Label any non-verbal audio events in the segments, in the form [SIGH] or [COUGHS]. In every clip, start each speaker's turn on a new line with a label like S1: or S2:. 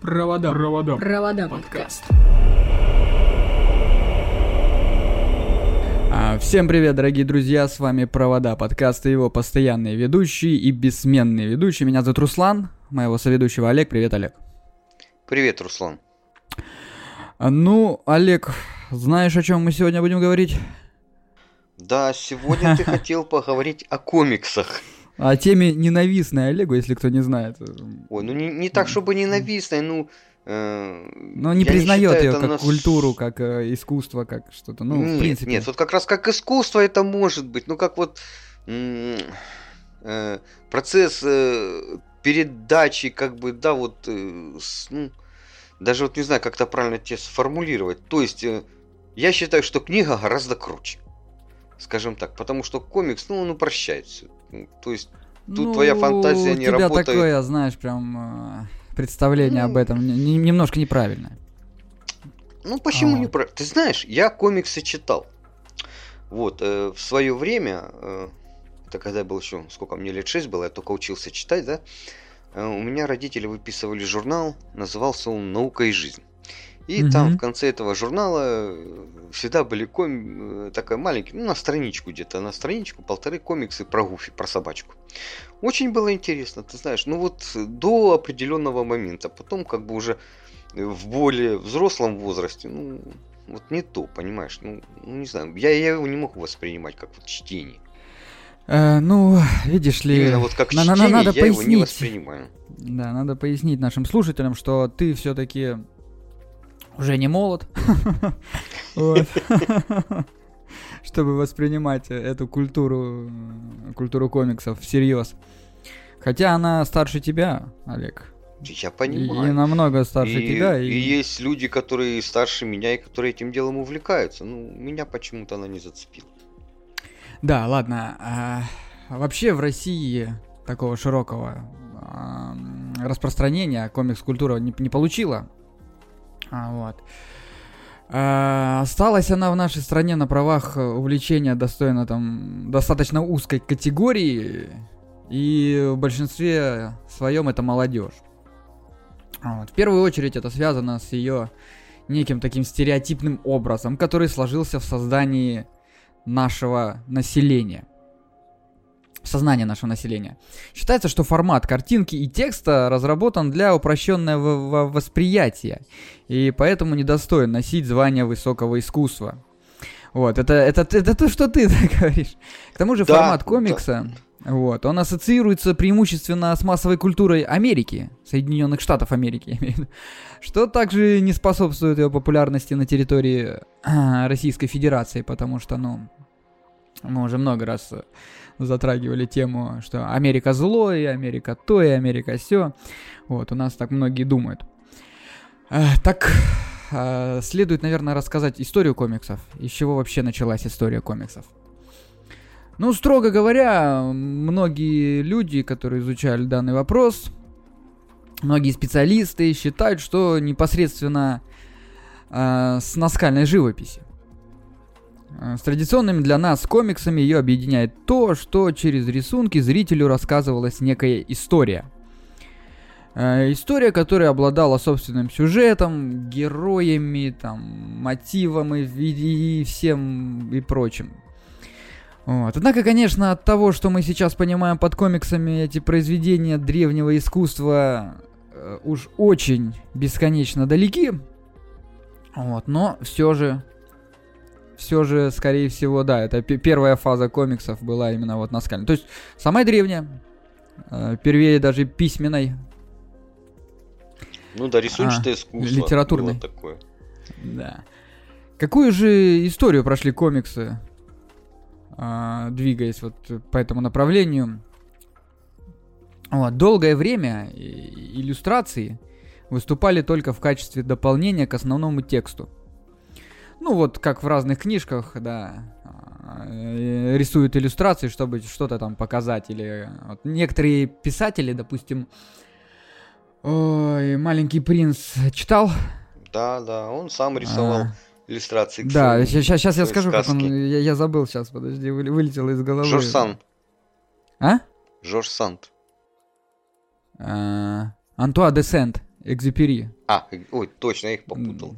S1: Провода. Провода.
S2: Провода подкаст.
S1: А, Всем привет, дорогие друзья, с вами Провода подкаст и его постоянные ведущие и бессменные ведущие. Меня зовут Руслан, моего соведущего Олег. Привет, Олег.
S3: Привет, Руслан.
S1: А, Ну, Олег, знаешь, о чем мы сегодня будем говорить?
S3: Да, сегодня ты [LAUGHS] хотел поговорить о комиксах.
S1: О теме ненавистной Олегу, если кто не знает.
S3: Ой, ну не, не так, чтобы ненавистной, ну... э,
S1: Но не признает ее как
S3: нас-
S1: культуру, как э, искусство, как что-то. Ну,
S3: нет,
S1: в принципе.
S3: нет, вот как раз как искусство это может быть, ну как вот э, процесс э, передачи, как бы, да, вот, э, с- ну, даже вот не знаю, как это правильно тебе сформулировать. То есть, э, я считаю, что книга гораздо круче, скажем так, потому что комикс, ну, он упрощает все. То есть, тут твоя фантазия не
S1: Ну, у тебя
S3: работает.
S1: такое, знаешь, прям э, представление об
S3: Ну.
S1: этом не- не- немножко неправильное.
S3: Ну почему
S1: А.
S3: не про... Ты знаешь, я комиксы читал. Вот, э, в свое время, э, это когда я был еще, сколько мне лет 6 было, я только учился читать, да, э, у меня родители выписывали журнал, назывался он «Наука и жизнь». И там
S1: Мгм.
S3: в конце этого журнала э, всегда были ком... э, такая маленькая, ну на страничку где-то, на страничку полторы комиксы про Гуфи, про собачку. Очень было интересно, ты знаешь, ну вот до определенного момента, потом как бы уже э, в более взрослом возрасте, ну вот не то, понимаешь, ну, ну, не знаю, я, я его не мог воспринимать как вот чтение.
S1: Э, ну, видишь ли,
S3: Именно вот как
S1: на- на-
S3: чтение
S1: надо
S3: я его не
S1: пояснить.
S3: воспринимаю.
S1: Да, надо пояснить нашим слушателям, что ты все-таки уже не молод. [LAUGHS] [LAUGHS] Чтобы воспринимать эту культуру, культуру комиксов всерьез. Хотя она старше тебя, Олег.
S3: Я понимаю.
S1: и намного старше
S3: и,
S1: тебя.
S3: и
S1: И,
S3: есть люди, которые старше меня и которые этим делом увлекаются. Ну, меня почему-то она не зацепила.
S1: Да, ладно. а, вообще в России такого широкого а, распространения комикс-культура не, не получила. А, вот. А, осталась она в нашей стране на правах э, увлечения достойно там достаточно узкой категории, и в большинстве своем это молодежь. А Вот. В первую очередь это связано с ее неким таким стереотипным образом, который сложился в создании нашего населения. Сознание нашего населения. Считается, что формат картинки и текста разработан для упрощенного восприятия, и поэтому недостоин носить звание высокого искусства. Вот, это, это, это, то, что ты [LAUGHS] говоришь. К тому же
S3: Да,
S1: формат
S3: да.
S1: комикса, вот, он ассоциируется преимущественно с массовой культурой Америки, Соединенных Штатов Америки, что также не способствует его популярности на территории [CLEARS THROAT] Российской Федерации, потому что, ну, мы уже много раз э, затрагивали тему, что Америка зло, и Америка то, и Америка все. Вот, у нас так многие думают. Э, так, э, следует, наверное, рассказать историю комиксов. Из чего вообще началась история комиксов. Ну, строго говоря, многие люди, которые изучали данный вопрос, многие специалисты считают, что непосредственно э, с наскальной живописи. Э, С традиционными для нас комиксами ее объединяет то, что через рисунки зрителю рассказывалась некая история. Э, История, которая обладала собственным сюжетом, героями, там, мотивом и, и- и всем и прочим. Вот. Однако, конечно, от того, что мы сейчас понимаем под комиксами, эти произведения древнего искусства э, уж очень бесконечно далеки. Вот, но все же, все же, скорее всего, да, это пе- первая фаза комиксов была именно вот наскальной. То есть самая древняя, э, первее даже письменной,
S3: Ну да, рисунчатое искусство.
S1: литературный.
S3: было такое.
S1: Да. Какую же историю прошли комиксы, а, двигаясь вот по этому направлению? Вот, долгое время иллюстрации выступали только в качестве дополнения к основному тексту. Ну вот, как в разных книжках, да, э, рисуют иллюстрации, чтобы что-то там показать. Или вот некоторые писатели, допустим, ой, маленький принц читал?
S3: Да, да, он сам рисовал
S1: А,
S3: иллюстрации
S1: Да,
S3: своим-
S1: сейчас, я скажу, как он. Я, я забыл сейчас, подожди, вы- вылетело из головы.
S3: Жорж Санд.
S1: А?
S3: Жорж Санд.
S1: А, Антуа де Сент. Экзюпери.
S3: А, ой, точно, я их попутал.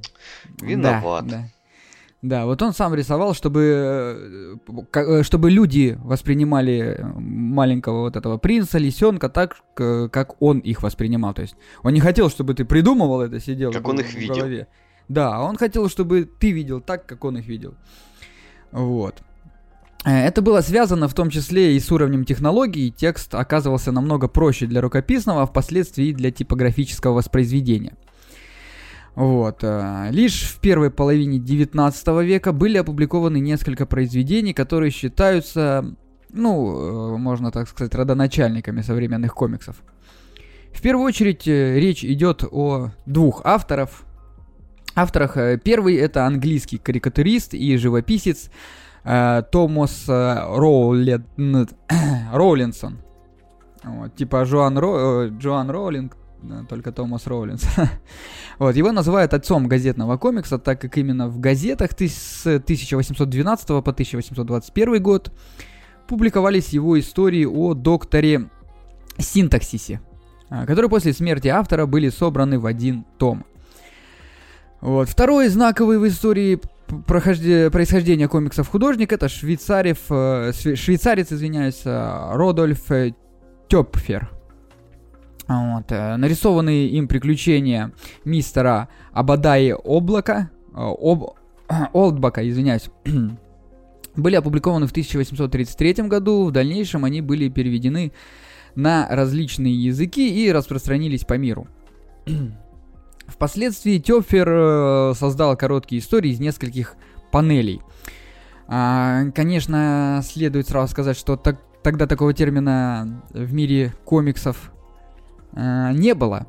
S3: Виноват.
S1: Да, да. Да, вот он сам рисовал, чтобы, э, э, чтобы люди воспринимали маленького вот этого принца, лисенка так, как он их воспринимал. То есть он не хотел, чтобы ты придумывал это, сидел
S3: как в, он их в видел. голове.
S1: Да, он хотел, чтобы ты видел так, как он их видел. Вот. Э, это было связано в том числе и с уровнем технологий, текст оказывался намного проще для рукописного, а впоследствии и для типографического воспроизведения. Вот. Э, лишь в первой половине 19 века были опубликованы несколько произведений, которые считаются, ну, э, можно так сказать, родоначальниками современных комиксов. В первую очередь э, речь идет о двух авторов. Авторах первый это английский карикатурист и живописец Томас. [CLEARS THROAT] Роулинсон. Вот, типа Жуан, Ро... Джоан Роулинг, только Томас Роулинс. [LAUGHS] вот, его называют отцом газетного комикса, так как именно в газетах с 1812 по 1821 год публиковались его истории о докторе синтаксисе, а, которые после смерти автора были собраны в один том. Вот. Второй знаковый в истории происхождения комиксов художник это э, швейцарец, извиняюсь, э, Родольф Тёпфер. Вот, э, нарисованные им приключения мистера Абадаи Облака, э, об, [CLEARS THROAT] Олдбака, извиняюсь, [CLEARS THROAT] были опубликованы в 1833 году. В дальнейшем они были переведены на различные языки и распространились по миру. [CLEARS THROAT] Впоследствии Тёфер э, создал короткие истории из нескольких панелей. А, конечно, следует сразу сказать, что так, тогда такого термина в мире комиксов э, не было.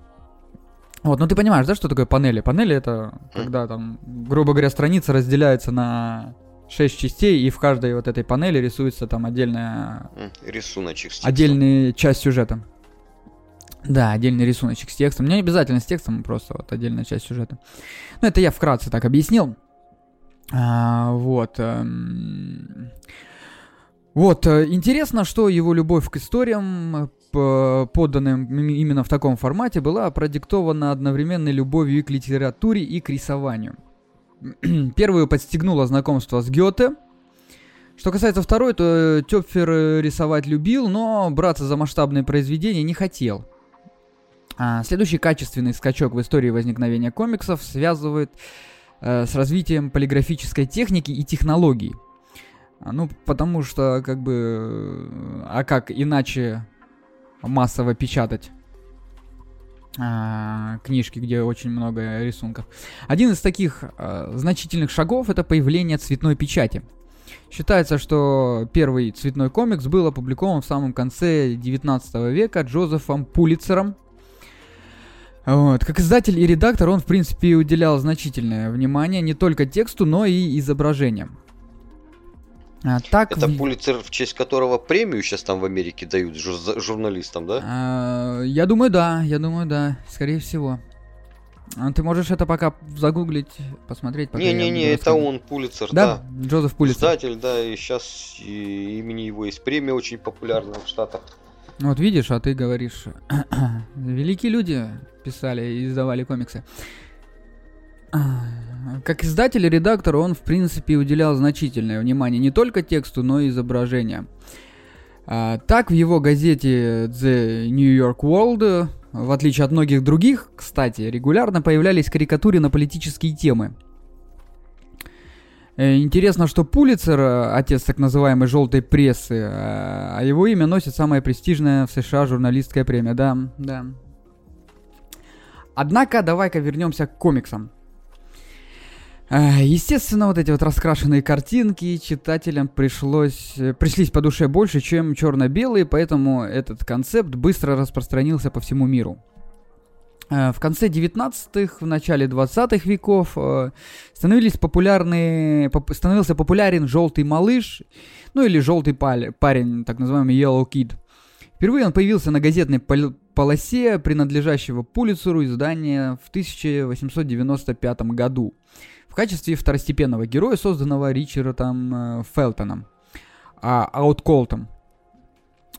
S1: Вот, ну ты понимаешь, да, что такое панели? Панели это когда там, грубо говоря, страница разделяется на 6 частей, и в каждой вот этой панели рисуется там отдельная...
S3: Рисуночек с
S1: текстом. Отдельная часть сюжета. Да, отдельный рисуночек с текстом. Не обязательно с текстом, просто вот отдельная часть сюжета. Ну, это я вкратце так объяснил. А, вот. Эм... Вот, э, интересно, что его любовь к историям поданным именно в таком формате, была продиктована одновременно любовью и к литературе, и к рисованию. [CLEARS THROAT] Первую подстегнуло знакомство с Гёте. Что касается второй, то Тёпфер рисовать любил, но браться за масштабные произведения не хотел. А следующий качественный скачок в истории возникновения комиксов связывает э, с развитием полиграфической техники и технологий. А, ну, потому что, как бы, э, а как иначе массово печатать а, книжки, где очень много рисунков. Один из таких а, значительных шагов это появление цветной печати. Считается, что первый цветной комикс был опубликован в самом конце 19 века Джозефом Пулицером. Вот. Как издатель и редактор он, в принципе, уделял значительное внимание не только тексту, но и изображениям.
S3: А, так Это в... Пулицер, в честь которого премию сейчас там в Америке дают жур- журналистам, да?
S1: А, я думаю, да, я думаю, да, скорее всего. А ты можешь это пока загуглить, посмотреть.
S3: Не-не-не, это он, Пулицер, да?
S1: Да, Джозеф Пулицер.
S3: Издатель, да, и сейчас и имени его есть премия очень популярная в Штатах.
S1: Вот видишь, а ты говоришь, [CLEARS THROAT] великие люди писали и издавали комиксы. Как издатель и редактор он, в принципе, уделял значительное внимание не только тексту, но и изображениям. А, так, в его газете The New York World, в отличие от многих других, кстати, регулярно появлялись карикатуры на политические темы. Э, интересно, что Пулицер, отец так называемой желтой прессы, а его имя носит самая престижная в США журналистская премия, да, да. Однако, давай-ка вернемся к комиксам. Естественно, вот эти вот раскрашенные картинки читателям пришлось, э, пришлись по душе больше, чем черно-белые, поэтому этот концепт быстро распространился по всему миру. Э, в конце 19-х, в начале 20-х веков э, становились популярны, становился популярен желтый малыш, ну или желтый парень, так называемый Yellow Kid. Впервые он появился на газетной полосе, принадлежащего Пулицеру издания в 1895 году в качестве второстепенного героя, созданного Ричардом э, Фелтоном, а, Аутколтом.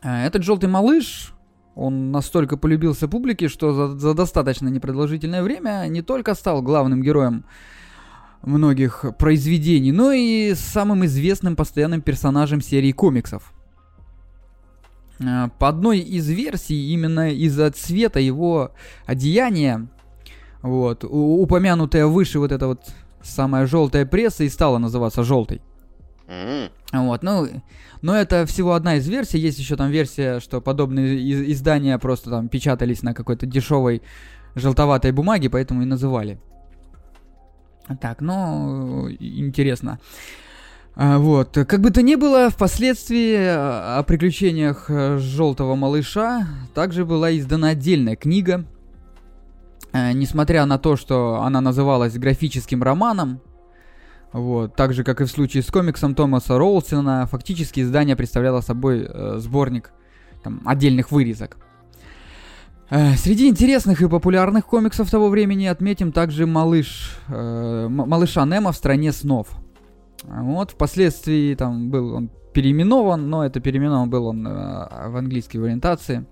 S1: Э, этот желтый малыш Он настолько полюбился публике, что за, за достаточно непродолжительное время не только стал главным героем многих произведений, но и самым известным постоянным персонажем серии комиксов. Э, по одной из версий, именно из-за цвета его одеяния, вот, упомянутая выше вот эта вот самая желтая пресса и стала называться желтой. Вот, ну, но это всего одна из версий. Есть еще там версия, что подобные из- издания просто там печатались на какой-то дешевой желтоватой бумаге, поэтому и называли. Так, ну, интересно. А, вот. Как бы то ни было, впоследствии о приключениях э, желтого малыша также была издана отдельная книга. Э, несмотря на то, что она называлась графическим романом, вот, так же, как и в случае с комиксом Томаса Роулсона, фактически издание представляло собой э, сборник там, отдельных вырезок. Э, среди интересных и популярных комиксов того времени отметим также малыш, э, малыша Немо в стране снов. Вот, впоследствии там был он переименован, но это переименован был он э, в английской ориентации.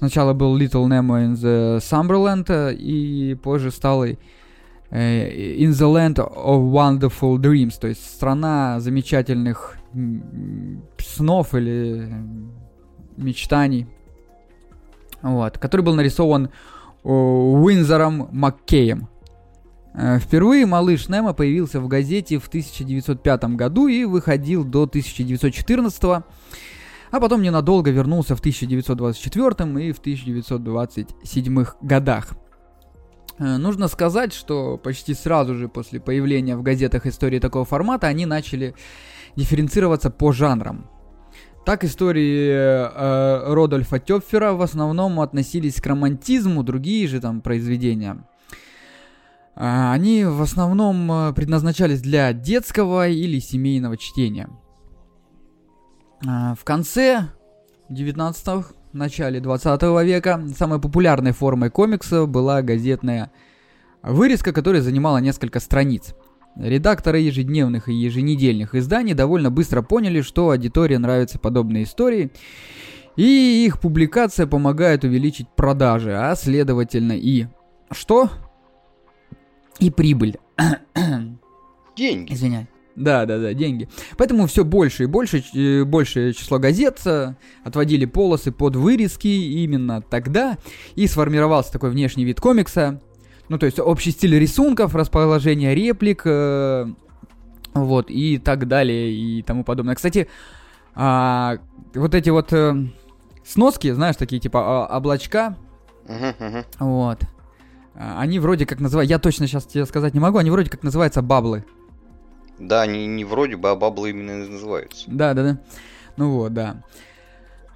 S1: Сначала был Little Nemo in the Summerland, э, и позже стал э, In the Land of Wonderful Dreams, то есть страна замечательных снов или мечтаний. Вот, который был нарисован Уинзором Маккеем. Э, впервые малыш Немо появился в газете в 1905 году и выходил до 1914, а потом ненадолго вернулся в 1924 и в 1927 годах. Э, нужно сказать, что почти сразу же после появления в газетах истории такого формата они начали дифференцироваться по жанрам. Так истории э, Родольфа Тёпфера в основном относились к романтизму, другие же там произведения. Э, они в основном э, предназначались для детского или семейного чтения. Э, в конце 19 начале 20 века самой популярной формой комикса была газетная вырезка, которая занимала несколько страниц. Редакторы ежедневных и еженедельных изданий довольно быстро поняли, что аудитории нравятся подобные истории, и их публикация помогает увеличить продажи, а следовательно и... Что? И прибыль.
S3: Деньги.
S1: Извиняй. Да, да, да, деньги. Поэтому все больше и больше, э, большее число газет э, отводили полосы под вырезки именно тогда, и сформировался такой внешний вид комикса, ну, то есть общий стиль рисунков, расположение реплик, э, вот, и так далее, и тому подобное. Кстати, а, вот эти вот э, сноски, знаешь, такие типа а, облачка, uh-huh, uh-huh. вот, они вроде как называют, я точно сейчас тебе сказать не могу, они вроде как называются баблы.
S3: Да, они не вроде бы, а баблы именно называются.
S1: Да, да, да. Ну вот, да.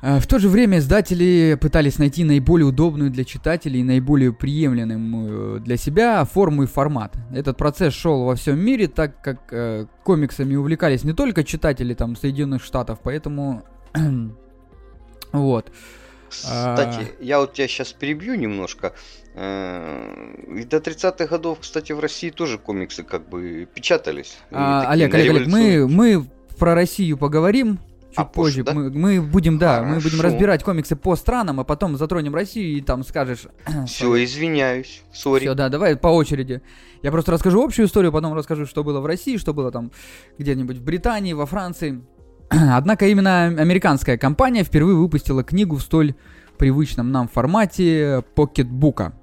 S1: Э, в то же время издатели пытались найти наиболее удобную для читателей и наиболее приемлемую для себя форму и формат. Этот процесс шел во всем мире, так как э, комиксами увлекались не только читатели там Соединенных Штатов, поэтому [CLEARS THROAT] вот.
S3: Кстати, а... я вот тебя сейчас перебью немножко. Э, и до 30-х годов, кстати, в России тоже комиксы как бы печатались.
S1: А, Олег, Олег, Олег, мы, мы про Россию поговорим чуть а позже. Да? Мы, мы будем, да, Хорошо. мы будем разбирать комиксы по странам, а потом затронем Россию и там скажешь. [CLEARS THROAT]
S3: Все, извиняюсь, сори. Все,
S1: да, давай по очереди. Я просто расскажу общую историю, потом расскажу, что было в России, что было там где-нибудь в Британии, во Франции. [CLEARS THROAT] Однако именно американская компания впервые выпустила книгу в столь привычном нам формате покетбука.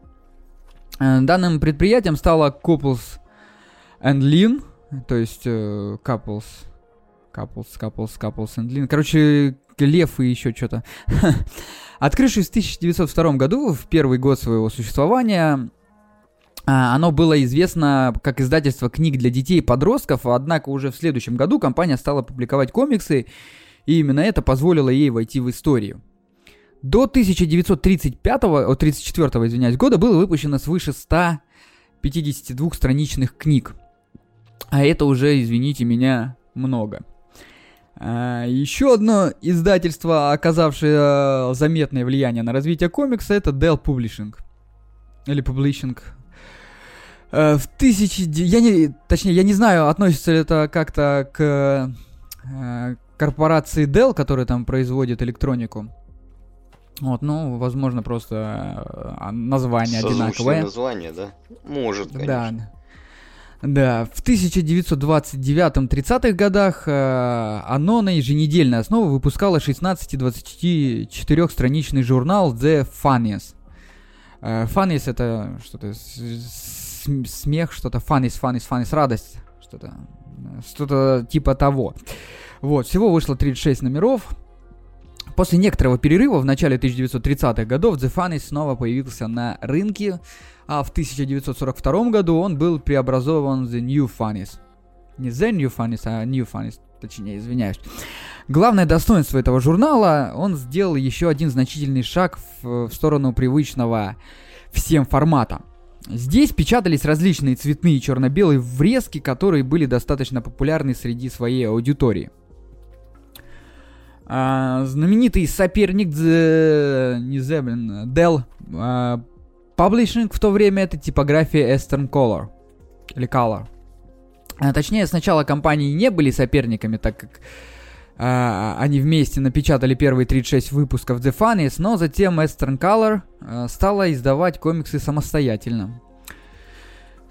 S1: Э, данным предприятием стала Couples and Lean, то есть uh, Couples Couples, Couples, Couples and Lean. Короче, Лев и еще что-то. [LAUGHS] Открывшись в 1902 году, в первый год своего существования, оно было известно как издательство книг для детей и подростков, однако уже в следующем году компания стала публиковать комиксы, и именно это позволило ей войти в историю. До 1935, о, 34 извиняюсь, года было выпущено свыше 152 страничных книг. А это уже, извините меня, много. А, еще одно издательство, оказавшее заметное влияние на развитие комикса, это Dell Publishing. Или Publishing. А, в тысячи... Я не... Точнее, я не знаю, относится ли это как-то к а, корпорации Dell, которая там производит электронику. Вот, ну, возможно, просто э, название
S3: Созвучное
S1: одинаковое.
S3: название, да? Может, конечно.
S1: Да. Да, в 1929-30-х годах э, оно на еженедельной основе выпускало 16-24-страничный журнал The Funniest. Э, Funniest это что-то смех, что-то funniest, funniest, funniest, радость, что-то э, что-то типа того. Вот, всего вышло 36 номеров. После некоторого перерыва в начале 1930-х годов The Funniest снова появился на рынке, а в 1942 году он был преобразован в The New Funnies. Не The New Funnies, а New Funnies, точнее, извиняюсь. Главное достоинство этого журнала, он сделал еще один значительный шаг в, в сторону привычного всем формата. Здесь печатались различные цветные черно-белые врезки, которые были достаточно популярны среди своей аудитории. А, знаменитый соперник не блин, Dell а, Publishing в то время это типография Eastern Color. Или Color. А, точнее, сначала компании не были соперниками, так как а, они вместе напечатали первые 36 выпусков The Funnies, но затем Eastern Color а, стала издавать комиксы самостоятельно.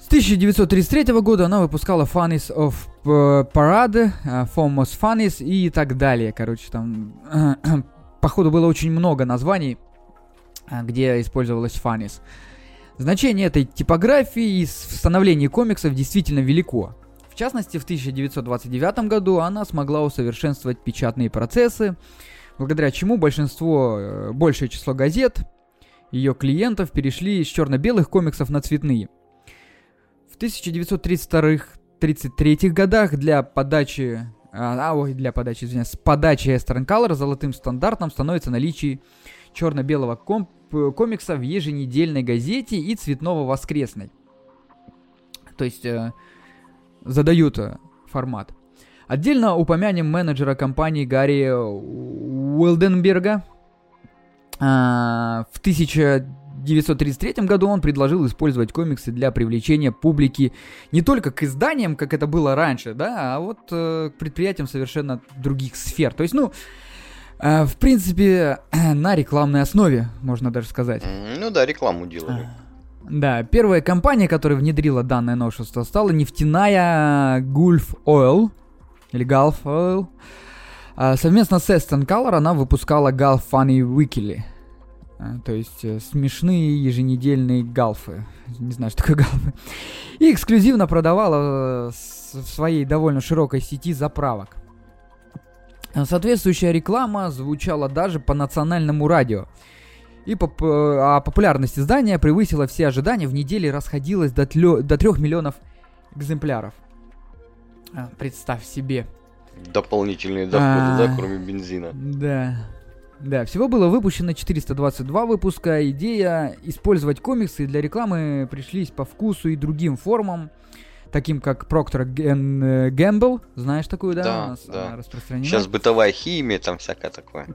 S1: С 1933 года она выпускала Funnies of э, Parade, э, Famous Funnies и так далее. Короче, там, [CLEARS THROAT] походу, было очень много названий, э, где использовалась Funnies. Значение этой типографии и с- в становлении комиксов действительно велико. Частности, в 1929 году она смогла усовершенствовать печатные процессы, благодаря чему большинство, э, большее число газет, ее клиентов перешли из черно-белых комиксов на цветные. В 1932-33 годах для подачи, а, а, ой, для подачи, извиняюсь, с подачи Eastern Color золотым стандартом становится наличие черно-белого комп- э, комикса в еженедельной газете и цветного воскресной. То есть э, задают э, формат. Отдельно упомянем менеджера компании Гарри Уилденберга. А, в 1933 году он предложил использовать комиксы для привлечения публики не только к изданиям, как это было раньше, да, а вот э, к предприятиям совершенно других сфер. То есть, ну, э, в принципе, [CLEARS THROAT] на рекламной основе, можно даже сказать.
S3: Ну да, рекламу делали.
S1: Да, первая компания, которая внедрила данное новшество, стала нефтяная Gulf Oil, или Gulf Oil. А, Совместно с Aston Color она выпускала Gulf Funny Weekly. А, То есть э, смешные еженедельные галфы. Не знаю, что такое галфы. И эксклюзивно продавала э, в своей довольно широкой сети заправок. Соответствующая реклама звучала даже по национальному радио. И поп- э, а популярность издания превысила все ожидания. В неделе расходилась до, тлё- до 3 миллионов экземпляров. А, представь себе.
S3: Дополнительные доходы,
S1: А.
S3: да, кроме бензина.
S1: Да. Да, всего было выпущено 422 выпуска. Идея использовать комиксы для рекламы пришлись по вкусу и другим формам, таким как Procter Gamble. Знаешь такую, да?
S3: Да, да. Сейчас бытовая химия, там всякое такое.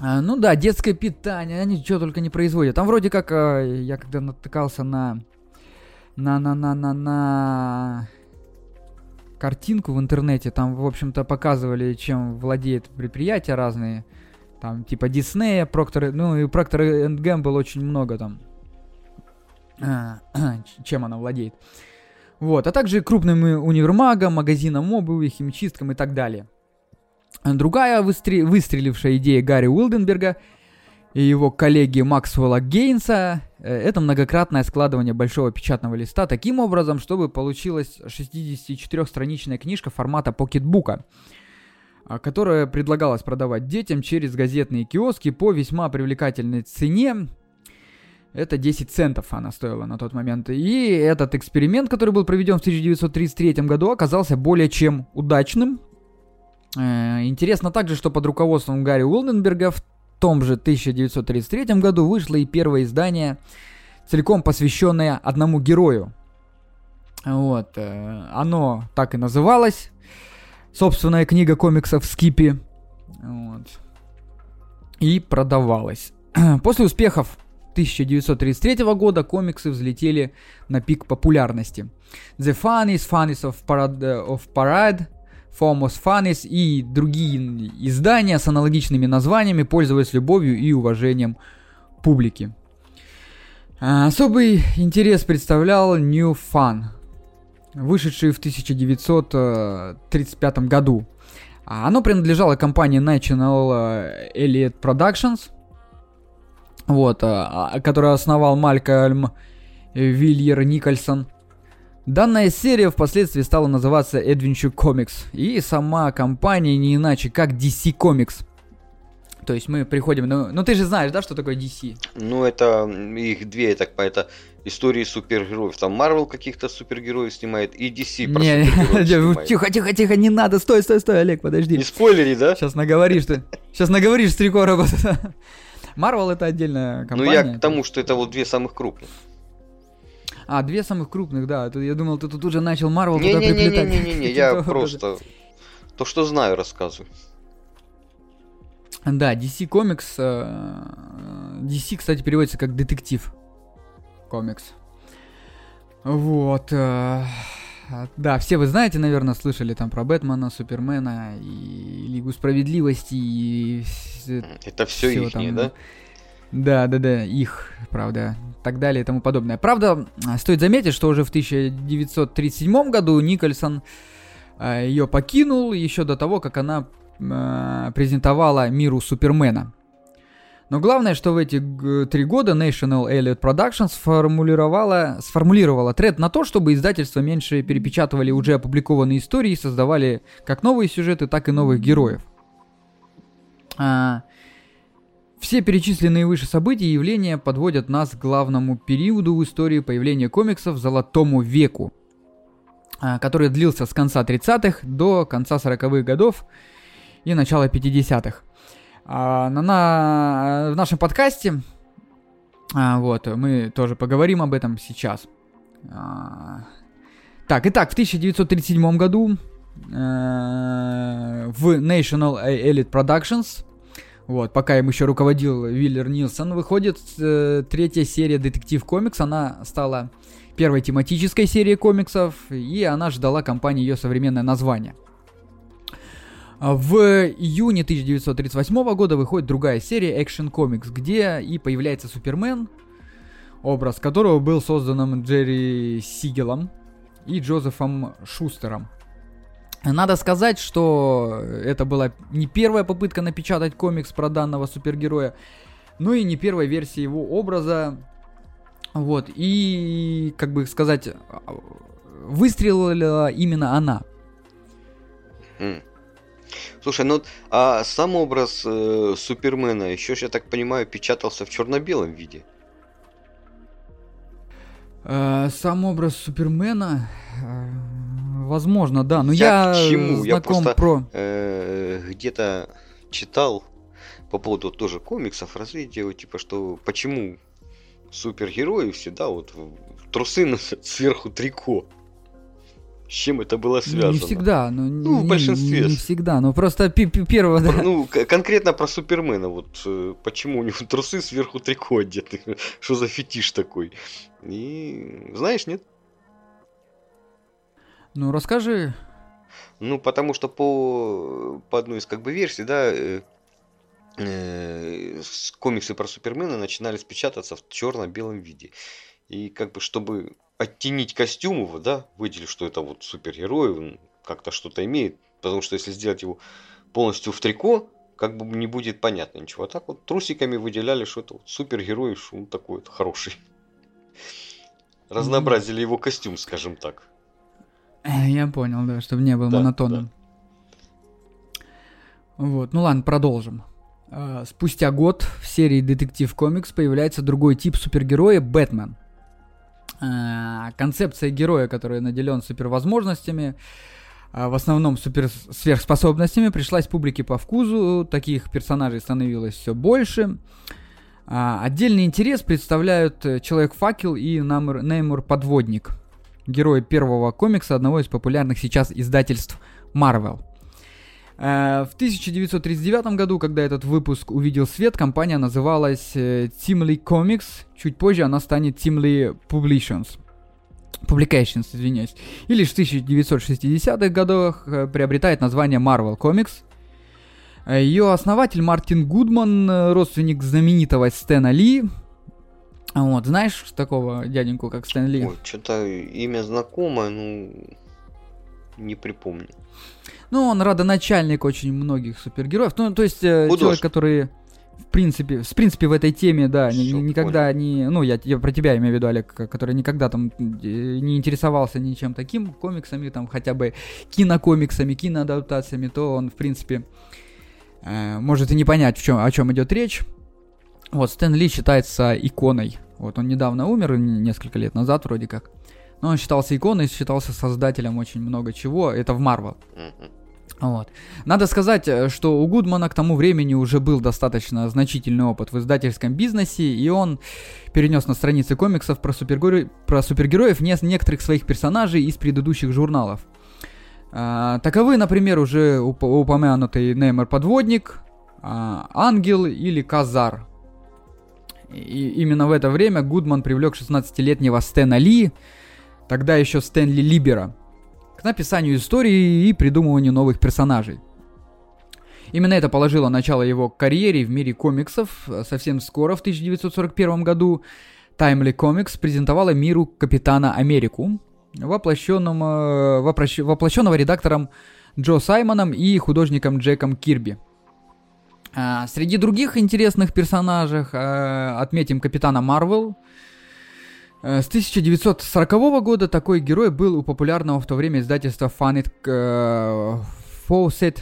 S1: А, ну да, детское питание, они что только не производят. Там вроде как, а, я когда натыкался на... На, на, на, на, на картинку в интернете, там, в общем-то, показывали, чем владеет предприятия разные. Там, типа Диснея, Проктор, ну и Проктор энд Гэмбл очень много там, а, [CLEARS THROAT] чем она владеет. Вот, а также крупным универмагом, магазином обуви, химчисткам и так далее. Другая выстре- выстрелившая идея Гарри Уилденберга и его коллеги Максвелла Гейнса э, это многократное складывание большого печатного листа таким образом, чтобы получилась 64-страничная книжка формата покетбука, а, которая предлагалась продавать детям через газетные киоски по весьма привлекательной цене. Это 10 центов она стоила на тот момент. И этот эксперимент, который был проведен в 1933 году, оказался более чем удачным. Э, Интересно также, что под руководством Гарри Уилденберга в том же 1933 году вышло и первое издание, целиком посвященное одному герою. Вот. э, Оно так и называлось. Собственная книга комиксов Скипи. Вот. И продавалась. [CLEARS THROAT] После успехов 1933 года комиксы взлетели на пик популярности. The Funnies, Funnies of Parade, of Parade Fomos Fanis и другие издания с аналогичными названиями пользовались любовью и уважением публики. А, особый интерес представлял New Fun, вышедший в 1935 году. А, оно принадлежало компании National Elliott Productions, вот, а, которую основал Малькольм Вильер Никольсон. Данная серия впоследствии стала называться Adventure Comics, и сама компания не иначе как DC Comics – то есть мы приходим, ну, ну ты же знаешь, да, что такое DC?
S3: Ну это их две, так по это истории супергероев. Там Marvel каких-то супергероев снимает и DC про не,
S1: супергероев [LAUGHS] Тихо, тихо, тихо, не надо, стой, стой, стой, Олег, подожди.
S3: Не спойлери, да?
S1: Сейчас наговоришь ты. Сейчас наговоришь с три короба. Marvel это отдельная компания.
S3: Ну я к тому, что это вот две самых крупных.
S1: А, две самых крупных, да. Я думал, ты тут уже начал Marvel туда приплетать.
S3: Не-не-не, [LAUGHS] я просто то, что знаю, рассказываю.
S1: Да, DC Comics. Э, DC, кстати, переводится как детектив комикс. Вот. Э, да, все вы знаете, наверное, слышали там про Бэтмена, Супермена и Лигу Справедливости и...
S3: Это все, все их, там, да?
S1: Да, да, да, их, правда, так далее и тому подобное. Правда, стоит заметить, что уже в 1937 году Никольсон э, ее покинул еще до того, как она э, презентовала миру Супермена. Но главное, что в эти три года National Elliot Productions сформулировала, сформулировала тренд на то, чтобы издательства меньше перепечатывали уже опубликованные истории и создавали как новые сюжеты, так и новых героев. А, все перечисленные выше события и явления подводят нас к главному периоду в истории появления комиксов Золотому веку, а, который длился с конца 30-х до конца 40-х годов и начала 50-х. А, на, на, в нашем подкасте а, вот, мы тоже поговорим об этом сейчас. Так, итак, в 1937 году э, в National Elite Productions, вот, пока им еще руководил Виллер Нилсон, выходит э, третья серия Детектив Комикс. Она стала первой тематической серией комиксов, и она ждала компании ее современное название. В июне 1938 года выходит другая серия Action Comics, где и появляется Супермен, образ которого был создан Джерри Сигелом и Джозефом Шустером. Надо сказать, что это была не первая попытка напечатать комикс про данного супергероя, но и не первая версия его образа. Вот, и, как бы сказать, выстрелила именно она.
S3: Слушай, ну а сам образ э, Супермена еще, я так понимаю, печатался в черно-белом виде.
S1: Э, сам образ Супермена, э, возможно, да. Но я, я к чему? я просто про...
S3: э, где-то читал по поводу тоже комиксов развития, типа что почему супергерои всегда вот трусы носят сверху трико. С чем это было связано?
S1: Не всегда, но
S3: ну, не, в большинстве.
S1: Не, не всегда, но просто первого, да.
S3: Ну, конкретно про Супермена, вот э, почему у него [LAUGHS] трусы сверху трико одеты, [LAUGHS] что за фетиш такой. И знаешь, нет?
S1: Ну, расскажи.
S3: Ну, потому что по, по одной из как бы версий, да, э, э, комиксы про Супермена начинали печататься в черно-белом виде. И как бы чтобы оттенить костюм его, да, выделить, что это вот супергерой, он как-то что-то имеет. Потому что если сделать его полностью в трико, как бы не будет понятно ничего. А так вот трусиками выделяли, что это вот супергерой, что он такой вот хороший. Разнообразили его костюм, скажем так. [LAUGHS]
S1: Я понял, да, чтобы не был да, монотонным. Да. Вот, ну ладно, продолжим. А, спустя год в серии Детектив Комикс появляется другой тип супергероя Бэтмен. Э, концепция героя, который наделен супервозможностями, э, в основном супер сверхспособностями, пришлась публике по вкусу, таких персонажей становилось все больше. Э, отдельный интерес представляют Человек-факел и Неймур Подводник, герои первого комикса одного из популярных сейчас издательств Marvel. В 1939 году, когда этот выпуск увидел свет, компания называлась Timely Comics. Чуть позже она станет Timely Publications. Publications, извиняюсь. И лишь в 1960-х годах э, приобретает название Marvel Comics. Ее основатель Мартин Гудман, э, родственник знаменитого Стэна Ли. Вот, знаешь такого дяденьку, как Стэн Ли?
S3: Ой, что-то имя знакомое, ну, не припомню.
S1: Ну, он родоначальник очень многих супергероев. Ну, то есть, э, человек, который в принципе, в принципе, в этой теме, да, ни, никогда понял. не, ну, я, я про тебя имею в виду, Олег, который никогда там э, не интересовался ничем таким, комиксами, там, хотя бы кинокомиксами, киноадаптациями, то он, в принципе, э, может и не понять, в чем, о чем идет речь. Вот, Стэн Ли считается иконой. Вот, он недавно умер, несколько лет назад вроде как. Но он считался иконой, считался создателем очень много чего. Это в Марвел. Mm-hmm. Вот. Надо сказать, э, что у Гудмана к тому времени уже был достаточно значительный опыт в издательском бизнесе, и он перенес на страницы комиксов про, супергеро... про супергероев не... некоторых своих персонажей из предыдущих журналов. А, таковы, например, уже уп- упомянутый Неймер Подводник, а, Ангел или Казар. И именно в это время Гудман привлек 16-летнего Стэна Ли, тогда еще Стэнли Либера, к написанию истории и придумыванию новых персонажей. Именно это положило начало его карьере в мире комиксов. Совсем скоро, в 1941 году, Timely Comics презентовала миру Капитана Америку, воплощенным, э, воплощ, воплощенного редактором Джо Саймоном и художником Джеком Кирби. А, среди других интересных персонажей а, отметим Капитана Марвел, Э, с 1940 года такой герой был у популярного в то время издательства Funny э, Fawcett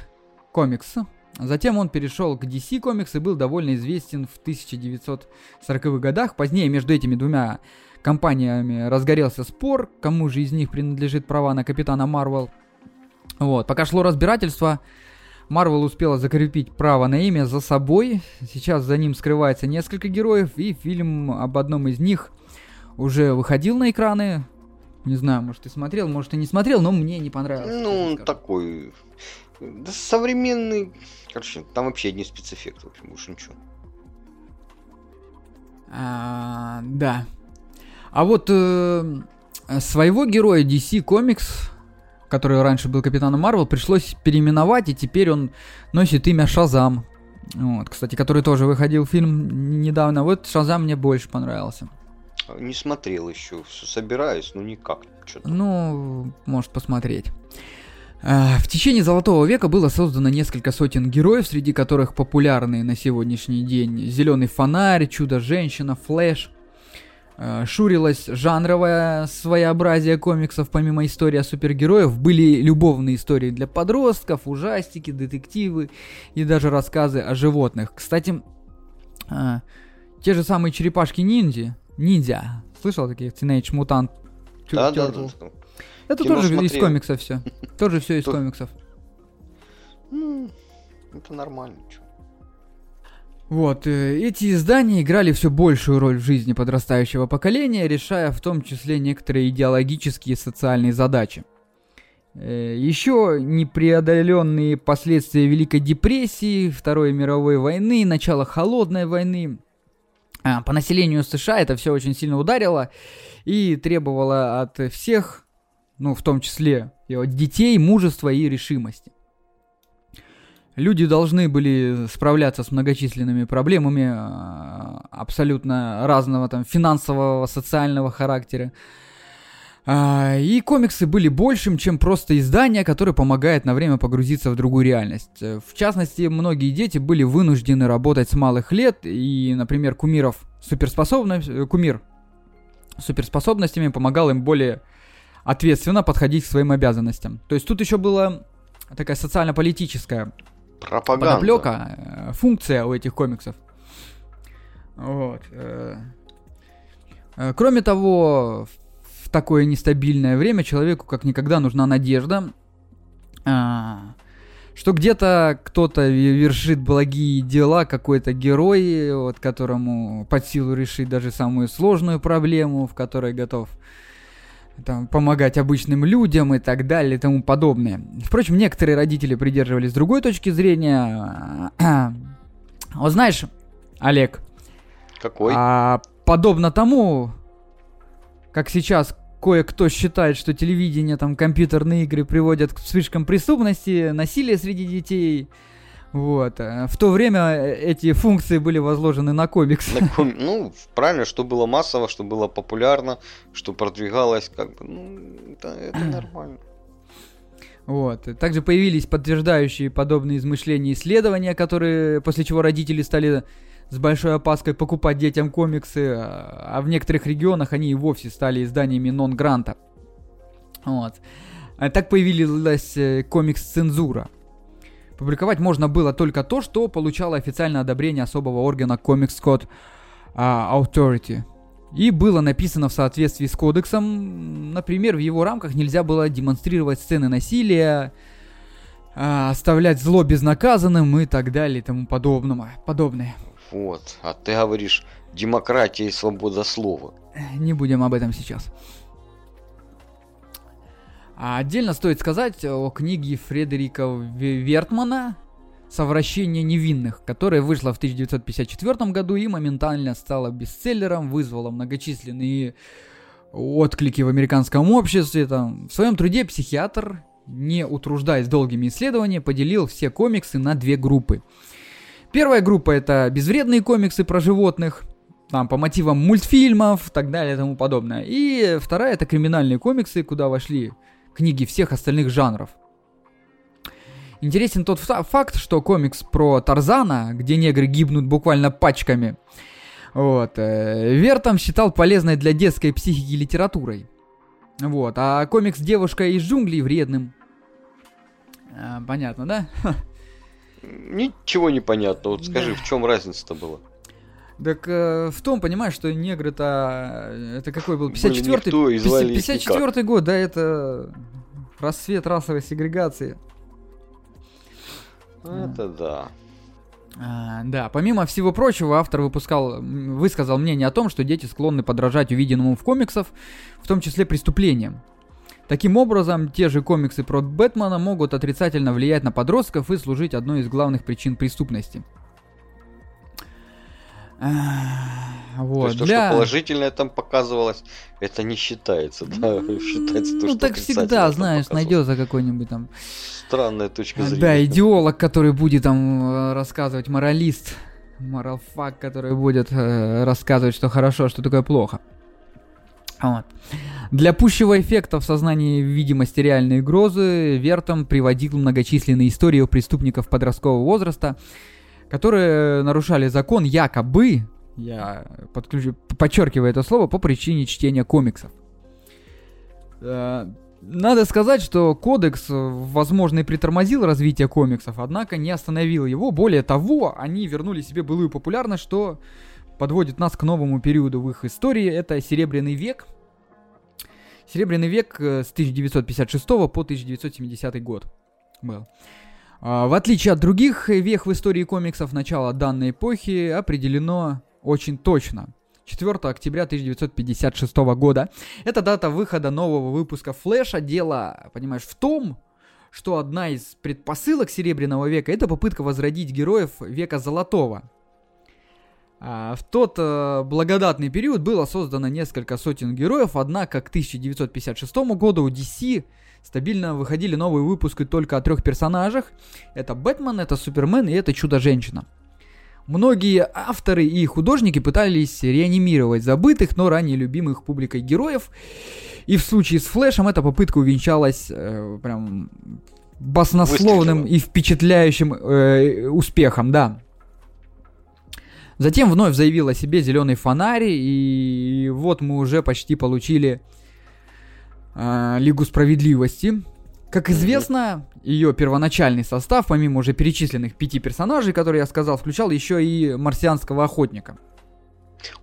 S1: Comics. Затем он перешел к DC Comics и был довольно известен в 1940-х годах. Позднее между этими двумя компаниями разгорелся спор, кому же из них принадлежит права на Капитана Марвел. Вот. Пока шло разбирательство, Марвел успела закрепить право на имя за собой. Сейчас за ним скрывается несколько героев, и фильм об одном из них уже выходил на экраны. Не знаю, может, ты смотрел, может, и не смотрел, но мне не понравился.
S3: Ну, такой... Да современный... Короче, там вообще одни спецэффекты, в общем, больше ничего.
S1: А, да. А вот э, своего героя DC Comics, который раньше был Капитаном Марвел, пришлось переименовать, и теперь он носит имя Шазам. Вот, кстати, который тоже выходил фильм недавно. Вот Шазам мне больше понравился.
S3: Не смотрел еще, собираюсь, но никак.
S1: Ну, может посмотреть. А, в течение Золотого века было создано несколько сотен героев, среди которых популярные на сегодняшний день Зеленый фонарь, Чудо-женщина, Флэш. А, шурилось жанровое своеобразие комиксов, помимо истории о супергероев, были любовные истории для подростков, ужастики, детективы и даже рассказы о животных. Кстати, а, те же самые черепашки-ниндзя, ниндзя. Слышал таких Teenage Mutant
S3: да, да, да,
S1: да. Это Кино тоже смотрел. [LAUGHS] из комиксов все. Тоже все из комиксов.
S3: Ну, это нормально.
S1: Вот, э, эти издания играли все большую роль в жизни подрастающего поколения, решая в том числе некоторые идеологические и социальные задачи. Э, Еще непреодоленные последствия Великой депрессии, Второй мировой войны, начало Холодной войны – а, по населению США это все очень сильно ударило и требовало от всех, ну, в том числе и от детей, мужества и решимости. Люди должны были справляться с многочисленными проблемами а, абсолютно разного там финансового, социального характера. А, и комиксы были большим, чем просто издание, которое помогает на время погрузиться в другую реальность. В частности, многие дети были вынуждены работать с малых лет, и, например, кумиров суперспособность, э, кумир суперспособностями помогал им более ответственно подходить к своим обязанностям. То есть тут еще была такая социально-политическая
S3: Пропаганда.
S1: подоплека, э, функция у этих комиксов. Вот. Э. Кроме того, такое нестабильное время человеку как никогда нужна надежда, а, что где-то кто-то вершит благие дела, какой-то герой, вот которому под силу решить даже самую сложную проблему, в которой готов там, помогать обычным людям и так далее и тому подобное. Впрочем, некоторые родители придерживались другой точки зрения. Вот знаешь, Олег.
S3: Какой?
S1: А, подобно тому, как сейчас кое-кто считает, что телевидение, там, компьютерные игры приводят к вспышкам преступности, насилия среди детей. Вот. Э, в то время э, эти функции были возложены на комикс. На ком...
S3: Ну, правильно, что было массово, что было популярно, что продвигалось, как бы, ну, это, это [CLEARS THROAT] нормально.
S1: Вот. Также появились подтверждающие подобные измышления исследования, которые, после чего родители стали с большой опаской покупать детям комиксы, а, а в некоторых регионах они и вовсе стали изданиями нон-гранта. Вот. Так появилась э, комикс-цензура. Публиковать можно было только то, что получало официальное одобрение особого органа Comics Code uh, Authority. И было написано в соответствии с кодексом. Например, в его рамках нельзя было демонстрировать сцены насилия, uh, оставлять зло безнаказанным и так далее и тому подобного, подобное.
S3: Вот. А ты говоришь демократия и свобода слова.
S1: Не будем об этом сейчас. А отдельно стоит сказать о книге Фредерика Вертмана «Совращение невинных», которая вышла в 1954 году и моментально стала бестселлером, вызвала многочисленные отклики в американском обществе. Там. В своем труде психиатр, не утруждаясь долгими исследованиями, поделил все комиксы на две группы – Первая группа это безвредные комиксы про животных, там, по мотивам мультфильмов так далее и тому подобное. И вторая это криминальные комиксы, куда вошли книги всех остальных жанров. Интересен тот факт, что комикс про Тарзана, где негры гибнут буквально пачками, вот, э, Вертом считал полезной для детской психики литературой. Вот, а комикс «Девушка из джунглей» вредным. А, понятно, да? [LAUGHS]
S3: Ничего не понятно. Вот скажи, да. в чем разница-то была?
S1: Так э, в том, понимаешь, что негры-то... Э, это какой был? 54-й 54 год, да, это рассвет расовой сегрегации.
S3: Это да.
S1: А, да, помимо всего прочего, автор выпускал, высказал мнение о том, что дети склонны подражать увиденному в комиксах, в том числе преступлениям. Таким образом, те же комиксы про Бэтмена могут отрицательно влиять на подростков и служить одной из главных причин преступности.
S3: Вот. То есть для... то, что положительное там показывалось, это не считается, да? [LAUGHS] Считается
S1: то, ну, что так всегда, знаешь, найдется какой-нибудь там...
S3: Странная точка зрения.
S1: Да, идеолог, который будет там э, рассказывать, моралист, моралфак, который будет э, рассказывать, что хорошо, что такое плохо. Вот. Для пущего эффекта в сознании видимости реальной угрозы Вертом приводил многочисленные истории о преступников подросткового возраста, которые нарушали закон якобы, я подключу, подчеркиваю это слово, по причине чтения комиксов. Э, надо сказать, что кодекс, возможно, и притормозил развитие комиксов, однако не остановил его. Более того, они вернули себе былую популярность, что подводит нас к новому периоду в их истории. Это Серебряный век. Серебряный век э, с 1956 по 1970 год был. А, в отличие от других век в истории комиксов, начало данной эпохи определено очень точно. 4 октября 1956 года. Это дата выхода нового выпуска Флэша. Дело, понимаешь, в том, что одна из предпосылок Серебряного века это попытка возродить героев века Золотого. А, в тот э, благодатный период было создано несколько сотен героев, однако к 1956 году у DC стабильно выходили новые выпуски только о трех персонажах. Это Бэтмен, это Супермен и это Чудо-женщина. Многие авторы и художники пытались реанимировать забытых, но ранее любимых публикой героев. И в случае с Флэшем эта попытка увенчалась э, прям баснословным Выстрелила. и впечатляющим э, успехом, да. Затем вновь заявил о себе зеленый фонарь, и вот мы уже почти получили э, Лигу справедливости. Как известно, ее первоначальный состав, помимо уже перечисленных пяти персонажей, которые я сказал, включал еще и марсианского охотника.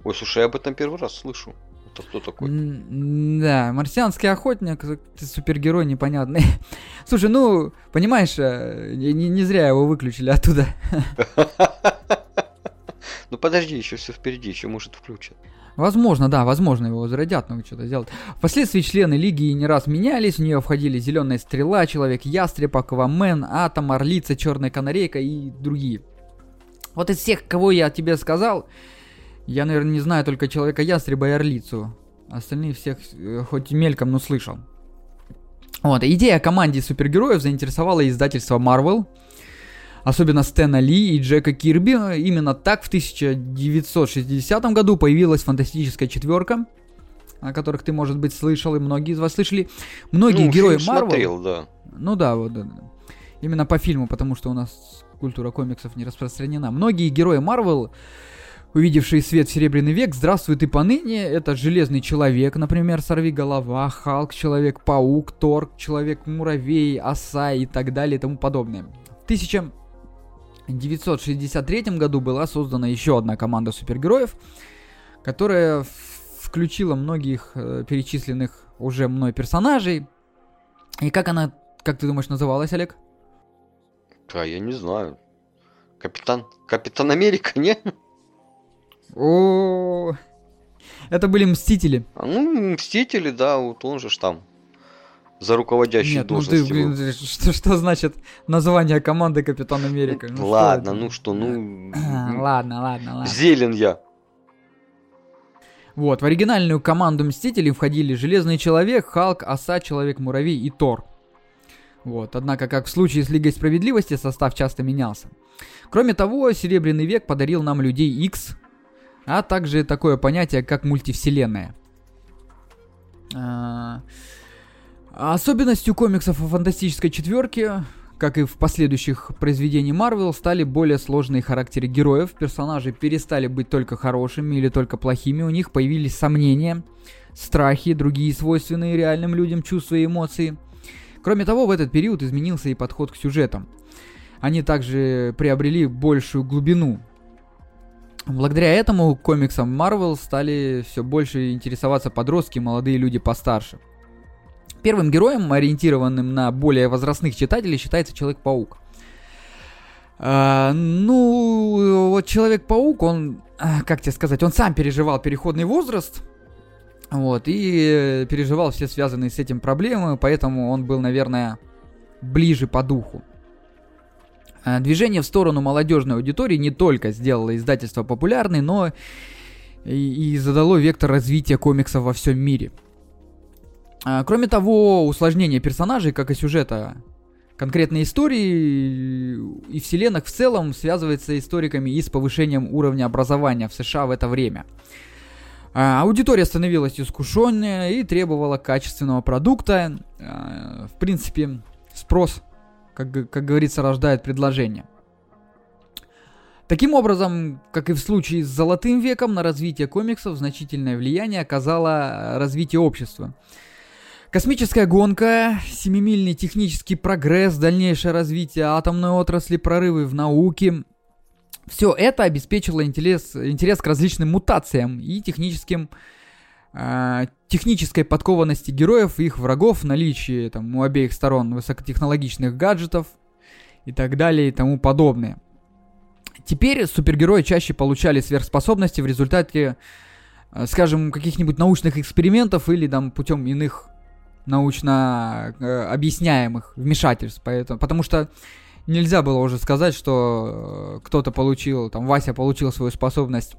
S3: Ой, слушай, я об этом первый раз слышу. Это кто такой?
S1: Да, марсианский охотник, супергерой непонятный. [LAUGHS] Слушай, ну, понимаешь, э, не, не зря его выключили оттуда. [LAUGHS]
S3: Ну подожди, еще все впереди, еще может включат.
S1: Возможно, да, возможно, его возродят, но что-то сделать. Впоследствии члены Лиги не раз менялись, в нее входили Зеленая Стрела, Человек-Ястреб, Аквамен, Атом, Орлица, Черная Канарейка и другие. Вот из всех, кого я тебе сказал, я, наверное, не знаю только Человека-Ястреба и Орлицу. Остальные всех э, хоть мельком, но слышал. Вот, идея о команде супергероев заинтересовала издательство Marvel, особенно Стэна Ли и Джека Кирби. Именно так в 1960 году появилась фантастическая четверка, о которых ты, может быть, слышал, и многие из вас слышали. Многие
S3: Ну,
S1: герои
S3: смотрел, да.
S1: Ну да, вот да. Именно по фильму, потому что у нас культура комиксов не распространена. Многие герои Марвел, увидевшие свет в Серебряный век, здравствуют и поныне. Это Железный Человек, например, Сорви Голова, Халк, Человек-паук, Торг, Человек-муравей, Оса и так далее и тому подобное. В 1963 году была создана еще одна команда супергероев, которая включила многих э, перечисленных уже мной персонажей. И как она, как ты думаешь, называлась, Олег?
S3: А, я не знаю. Капитан... Капитан Америка, не?
S1: О, это были Мстители.
S3: А, ну, Мстители, да, вот он же ж там за руководящей
S1: Нет, ну ты,
S3: был. [LAUGHS]
S1: что, что значит название команды Капитан Америка? Ну что
S3: ладно,
S1: это?
S3: ну что, ну... [CLEARS THROAT]
S1: А, ладно, ладно, ладно.
S3: Зелен я.
S1: Вот, в оригинальную команду Мстителей входили Железный Человек, Халк, Оса, Человек-муравей и Тор. Вот, однако, как в случае с Лигой Справедливости, состав часто менялся. Кроме того, Серебряный век подарил нам Людей X, а также такое понятие, как мультивселенная. А, Особенностью комиксов о фантастической четверке, как и в последующих произведениях Марвел, стали более сложные характеры героев. Персонажи перестали быть только хорошими или только плохими, у них появились сомнения, страхи, другие свойственные реальным людям чувства и эмоции. Кроме того, в этот период изменился и подход к сюжетам. Они также приобрели большую глубину. Благодаря этому комиксам Marvel стали все больше интересоваться подростки молодые люди постарше. Первым героем, ориентированным на более возрастных читателей, считается Человек-паук. А, ну, вот Человек-паук, он, а, как тебе сказать, он сам переживал переходный возраст, вот, и э, переживал все связанные с этим проблемы, поэтому он был, наверное, ближе по духу. А, Движение в сторону молодежной аудитории не только сделало издательство популярной, но и задало вектор развития комиксов во всем мире. А, Кроме того, усложнение персонажей, как и сюжета конкретной истории и вселенных в целом связывается историками и с повышением уровня образования в США в это время. А, Аудитория становилась искушеннее и требовала качественного продукта. А, В принципе, спрос, как, как говорится, рождает предложение. Таким образом, как и в случае с Золотым веком, на развитие комиксов значительное влияние оказало развитие общества. Космическая гонка, семимильный технический прогресс, дальнейшее развитие атомной отрасли, прорывы в науке. Все это обеспечило интерес, интерес к различным мутациям и техническим э, технической подкованности героев и их врагов, наличие там, у обеих сторон высокотехнологичных гаджетов и так далее и тому подобное. Теперь супергерои чаще получали сверхспособности в результате, э, скажем, каких-нибудь научных экспериментов или там путем иных научно э, объясняемых вмешательств. Поэтому, потому что нельзя было уже сказать, что э, кто-то получил, там, Вася получил свою способность,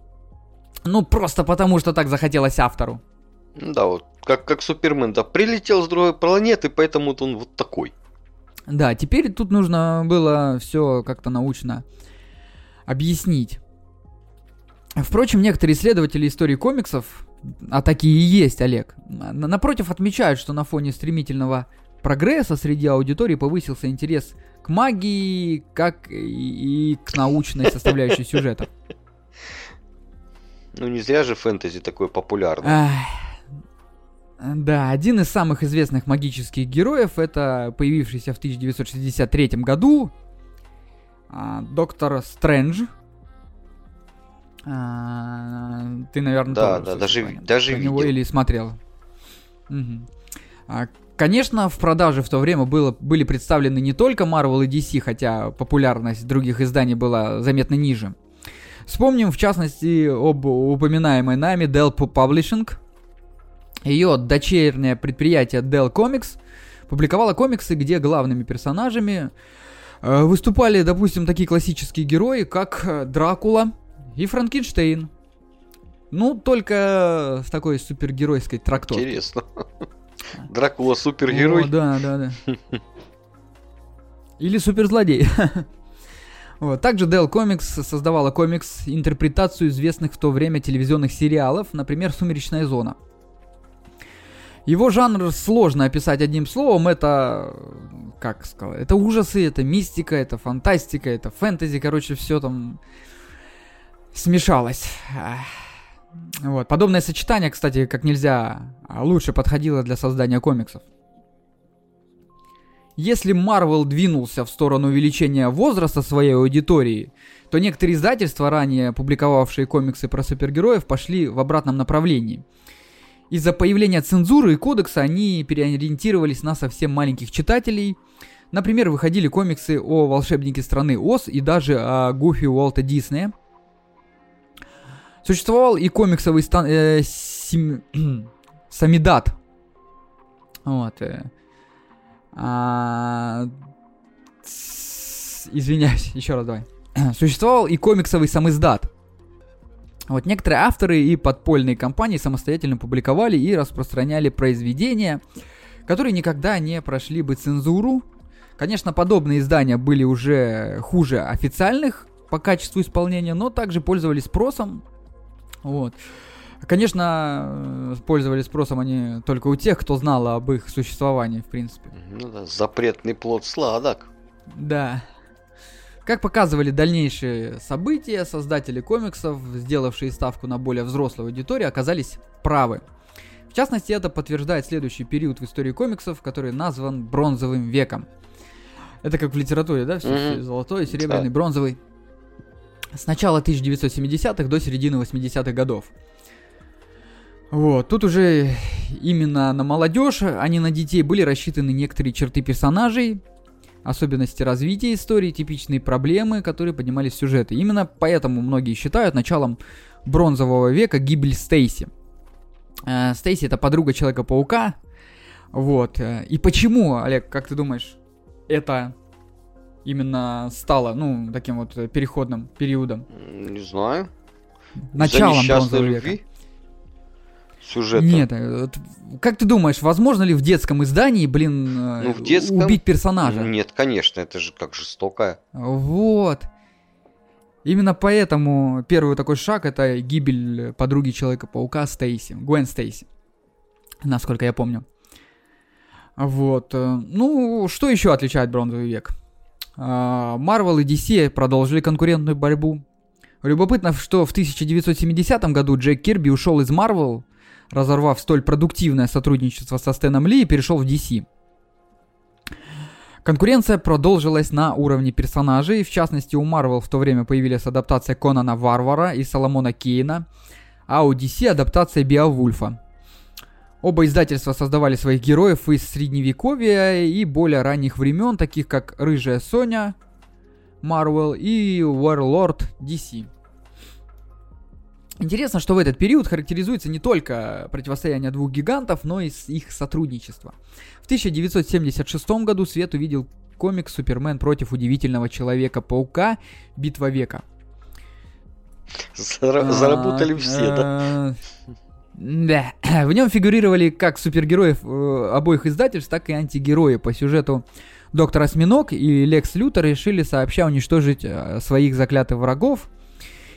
S1: ну, просто потому, что так захотелось автору.
S3: Ну Да, вот как, как Супермен, да, прилетел с другой планеты, поэтому вот он вот такой.
S1: Да, теперь тут нужно было все как-то научно объяснить. Впрочем, некоторые исследователи истории комиксов, а такие и есть, Олег, на- напротив отмечают, что на фоне стремительного прогресса среди аудитории повысился интерес к магии, как и, и к научной [LAUGHS] составляющей сюжетов.
S3: Ну не зря же фэнтези такое популярное.
S1: Да, один из самых известных магических героев это появившийся в 1963 году а, доктор Стрэндж. А, ты, наверное,
S3: Да, да, даже-
S1: него-
S3: даже
S1: про него
S3: видел.
S1: или смотрел. А, Конечно, в продаже в то время было, были представлены не только Marvel и DC, хотя популярность других изданий была заметно ниже. Вспомним, в частности, об упоминаемой нами Dell Publishing. Ее дочернее предприятие Dell Comics публиковало комиксы, где главными персонажами э, выступали, допустим, такие классические герои, как э, Дракула и Франкенштейн. Ну, только в такой супергеройской трактовке.
S3: Интересно. [LAUGHS] Дракула супергерой.
S1: О, да, да, да. Или суперзлодей. [LAUGHS] Вот. Также Dell Comics создавала комикс интерпретацию известных в то время телевизионных сериалов, например, «Сумеречная зона». Его жанр сложно описать одним словом, это, как сказать, это ужасы, это мистика, это фантастика, это фэнтези, короче, все там смешалось. Вот. Подобное сочетание, кстати, как нельзя лучше подходило для создания комиксов. Если Marvel двинулся в сторону увеличения возраста своей аудитории, то некоторые издательства, ранее публиковавшие комиксы про супергероев, пошли в обратном направлении. Из-за появления цензуры и кодекса они переориентировались на совсем маленьких читателей. Например, выходили комиксы о волшебнике страны Оз и даже о Гуфи Уолта Диснея. Существовал и комиксовый стан... Э, сим... [CLEARS THROAT] Самидат. Вот. Э, а... Извиняюсь, [LAUGHS] еще раз давай. [CLEARS THROAT] Существовал и комиксовый самиздат. Вот некоторые авторы и подпольные компании самостоятельно публиковали и распространяли произведения, которые никогда не прошли бы цензуру. Конечно, подобные издания были уже хуже официальных по качеству исполнения, но также пользовались спросом. Вот. Конечно, пользовались спросом они только у тех, кто знал об их существовании, в принципе.
S3: Ну да, запретный плод сладок.
S1: Да. Как показывали дальнейшие события, создатели комиксов, сделавшие ставку на более взрослую аудиторию, оказались правы. В частности, это подтверждает следующий период в истории комиксов, который назван бронзовым веком. Это как в литературе, да? Все, mm-hmm. золотой, серебряный, да. бронзовый. С начала 1970-х до середины 80-х годов. Вот, тут уже именно на молодежь, а не на детей были рассчитаны некоторые черты персонажей, особенности развития истории, типичные проблемы, которые поднимались в сюжеты. Именно поэтому многие считают началом бронзового века гибель Стейси. Э, Стейси это подруга Человека-паука. Вот. Э, и почему, Олег, как ты думаешь, это именно стало, ну, таким вот переходным периодом?
S3: Не знаю.
S1: Началом бронзового века. Любви?
S3: сюжета.
S1: Нет, э, как ты думаешь, возможно ли в детском издании, блин, э, ну, в детском... убить персонажа?
S3: Нет, конечно, это же как жестокое.
S1: Вот. Именно поэтому первый такой шаг это гибель подруги Человека-паука Стейси, Гвен Стейси, насколько я помню. Вот. Э, ну, что еще отличает Бронзовый век? Marvel и DC продолжили конкурентную борьбу. Любопытно, что в 1970 году Джек Кирби ушел из Marvel разорвав столь продуктивное сотрудничество со Стэном Ли, и перешел в DC. Конкуренция продолжилась на уровне персонажей, в частности у Marvel в то время появились адаптация Конана Варвара и Соломона Кейна, а у DC адаптация Биовульфа. Оба издательства создавали своих героев из средневековья и более ранних времен, таких как Рыжая Соня, Marvel и Warlord DC. Интересно, что в этот период характеризуется не только противостояние двух гигантов, но и их сотрудничество. В 1976 году свет увидел комикс «Супермен против удивительного Человека-паука. Битва века».
S3: Заработали все, да?
S1: Да. [CLEARS THROAT] В нем фигурировали как супергероев э, обоих издательств, так и антигерои. По сюжету Доктор Осьминог и Лекс Лютер решили сообща уничтожить э, своих заклятых врагов,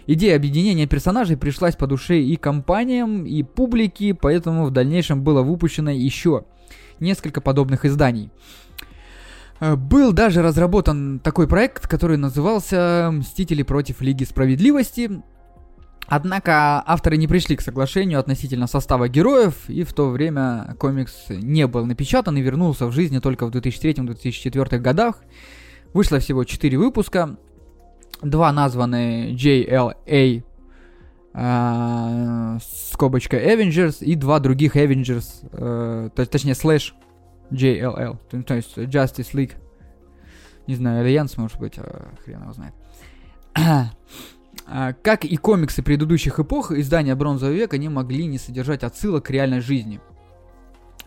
S1: Идея объединения персонажей пришлась по душе и компаниям, и публике, поэтому в дальнейшем было выпущено еще несколько подобных изданий. Э, был даже разработан такой проект, который назывался «Мстители против Лиги Справедливости». Однако авторы не пришли к соглашению относительно состава героев, и в то время комикс не был напечатан и вернулся в жизни только в 2003-2004 годах. Вышло всего 4 выпуска, два названы JLA э, скобочка Avengers и два других Avengers, э, то, точнее слэш JLA, то, то есть Justice League. Не знаю, Альянс, может быть, э, хрен его знает. А, как и комиксы предыдущих эпох, издания Бронзового века не могли не содержать отсылок к реальной жизни.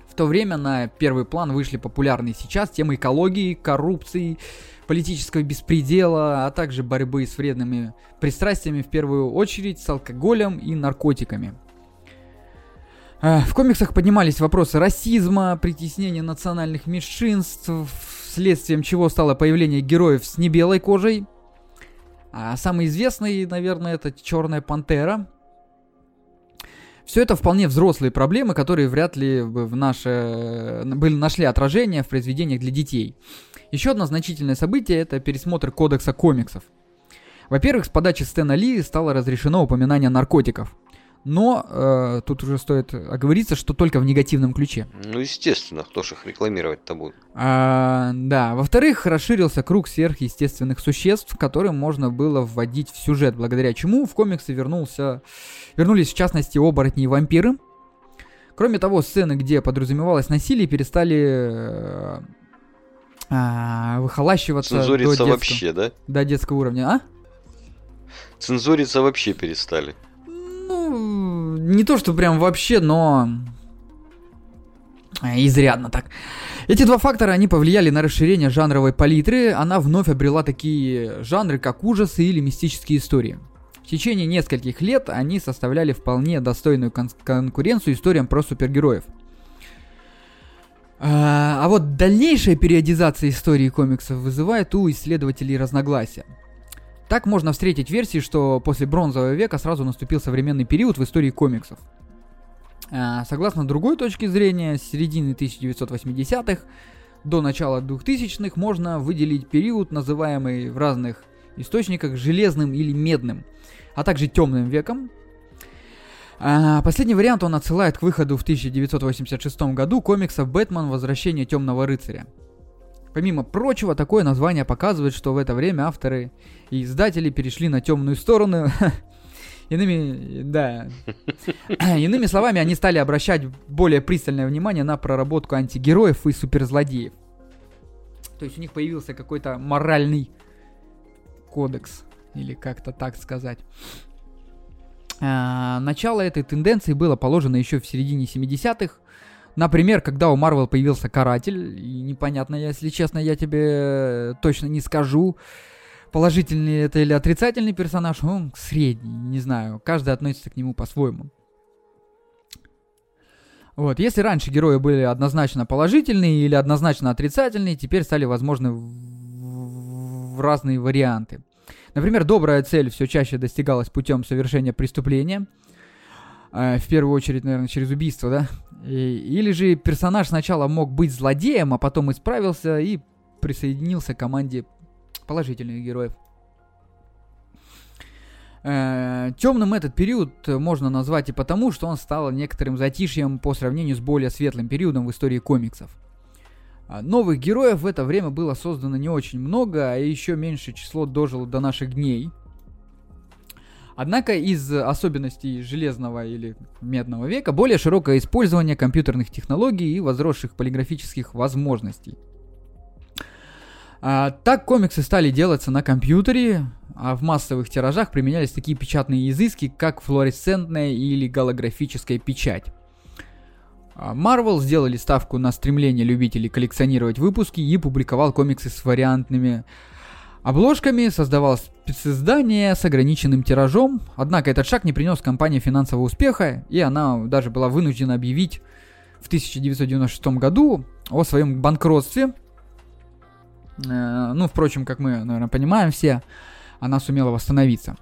S1: В то время на первый план вышли популярные сейчас темы экологии, коррупции, политического беспредела, а также борьбы с вредными пристрастиями, в первую очередь с алкоголем и наркотиками. Э, в комиксах поднимались вопросы расизма, притеснения национальных меньшинств, следствием чего стало появление героев с небелой кожей. А самый известный, наверное, это Черная Пантера. Все это вполне взрослые проблемы, которые вряд ли в наше, были, нашли отражение в произведениях для детей. Еще одно значительное событие – это пересмотр кодекса комиксов. Во-первых, с подачи Стэна Ли стало разрешено упоминание наркотиков. Но э, тут уже стоит оговориться, что только в негативном ключе.
S3: Ну, естественно, кто же их рекламировать-то будет.
S1: А, да, во-вторых, расширился круг сверхъестественных существ, которым можно было вводить в сюжет, благодаря чему в комиксы вернулся, вернулись в частности оборотни и вампиры. Кроме того, сцены, где подразумевалось насилие, перестали э, а, выхолащиваться
S3: Цензуриться до детского, вообще, да?
S1: До детского уровня, а?
S3: Цензуриться вообще перестали.
S1: Ну, не то, что прям вообще, но а, изрядно так. Эти два фактора, они повлияли на расширение жанровой палитры, она вновь обрела такие жанры, как ужасы или мистические истории. В течение нескольких лет они составляли вполне достойную кон- конкуренцию историям про супергероев – а, а вот дальнейшая периодизация истории комиксов вызывает у исследователей разногласия. Так можно встретить версии, что после бронзового века сразу наступил современный период в истории комиксов. А, согласно другой точке зрения, с середины 1980-х до начала 2000-х можно выделить период, называемый в разных источниках железным или медным, а также темным веком, а, последний вариант он отсылает к выходу в 1986 году комикса «Бэтмен. Возвращение Темного рыцаря». Помимо прочего, такое название показывает, что в это время авторы и издатели перешли на темную сторону. [LAUGHS] Иными, да. [COUGHS] Иными словами, они стали обращать более пристальное внимание на проработку антигероев и суперзлодеев. То есть у них появился какой-то моральный кодекс, или как-то так сказать. А, начало этой тенденции было положено еще в середине 70-х. Например, когда у Марвел появился Каратель, непонятно, если честно, я тебе точно не скажу, положительный это или отрицательный персонаж, он средний, не знаю, каждый относится к нему по-своему. Вот, если раньше герои были однозначно положительные или однозначно отрицательные, теперь стали возможны в, в разные варианты. Например, добрая цель все чаще достигалась путем совершения преступления. Э, в первую очередь, наверное, через убийство, да? И, или же персонаж сначала мог быть злодеем, а потом исправился и присоединился к команде положительных героев. Э, темным этот период можно назвать и потому, что он стал некоторым затишьем по сравнению с более светлым периодом в истории комиксов. А, новых героев в это время было создано не очень много, а еще меньшее число дожило до наших дней. Однако из особенностей железного или медного века более широкое использование компьютерных технологий и возросших полиграфических возможностей. А, так комиксы стали делаться на компьютере, а в массовых тиражах применялись такие печатные изыски, как флуоресцентная или голографическая печать. А, Marvel сделали ставку на стремление любителей коллекционировать выпуски и публиковал комиксы с вариантными обложками, создавал специздание с ограниченным тиражом, однако этот шаг не принес компании финансового успеха, и она даже была вынуждена объявить в 1996 году о своем банкротстве. Э, ну, впрочем, как мы, наверное, понимаем все, она сумела восстановиться.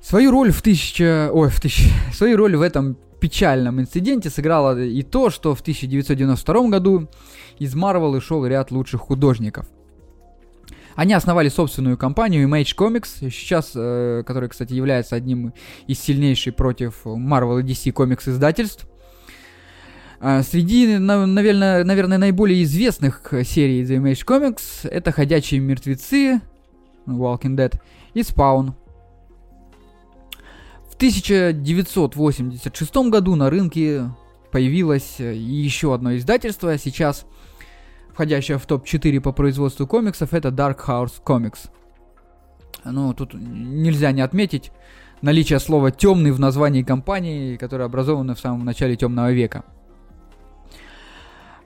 S1: Свою роль в тысяча... Ой, в тысяча... [LAUGHS] Свою роль в этом печальном инциденте сыграло и то, что в 1992 году из Marvel ушел ряд лучших художников. Они основали собственную компанию Image Comics, сейчас, э, которая, кстати, является одним из сильнейших против Marvel и DC комикс издательств. А среди, наверное, наиболее известных серий The Image Comics это «Ходячие мертвецы», Walking Dead и Spawn. В 1986 году на рынке появилось еще одно издательство, сейчас входящее в топ-4 по производству комиксов, это Dark Horse Comics. Ну, тут нельзя не отметить наличие слова «темный» в названии компании, которая образована в самом начале темного века.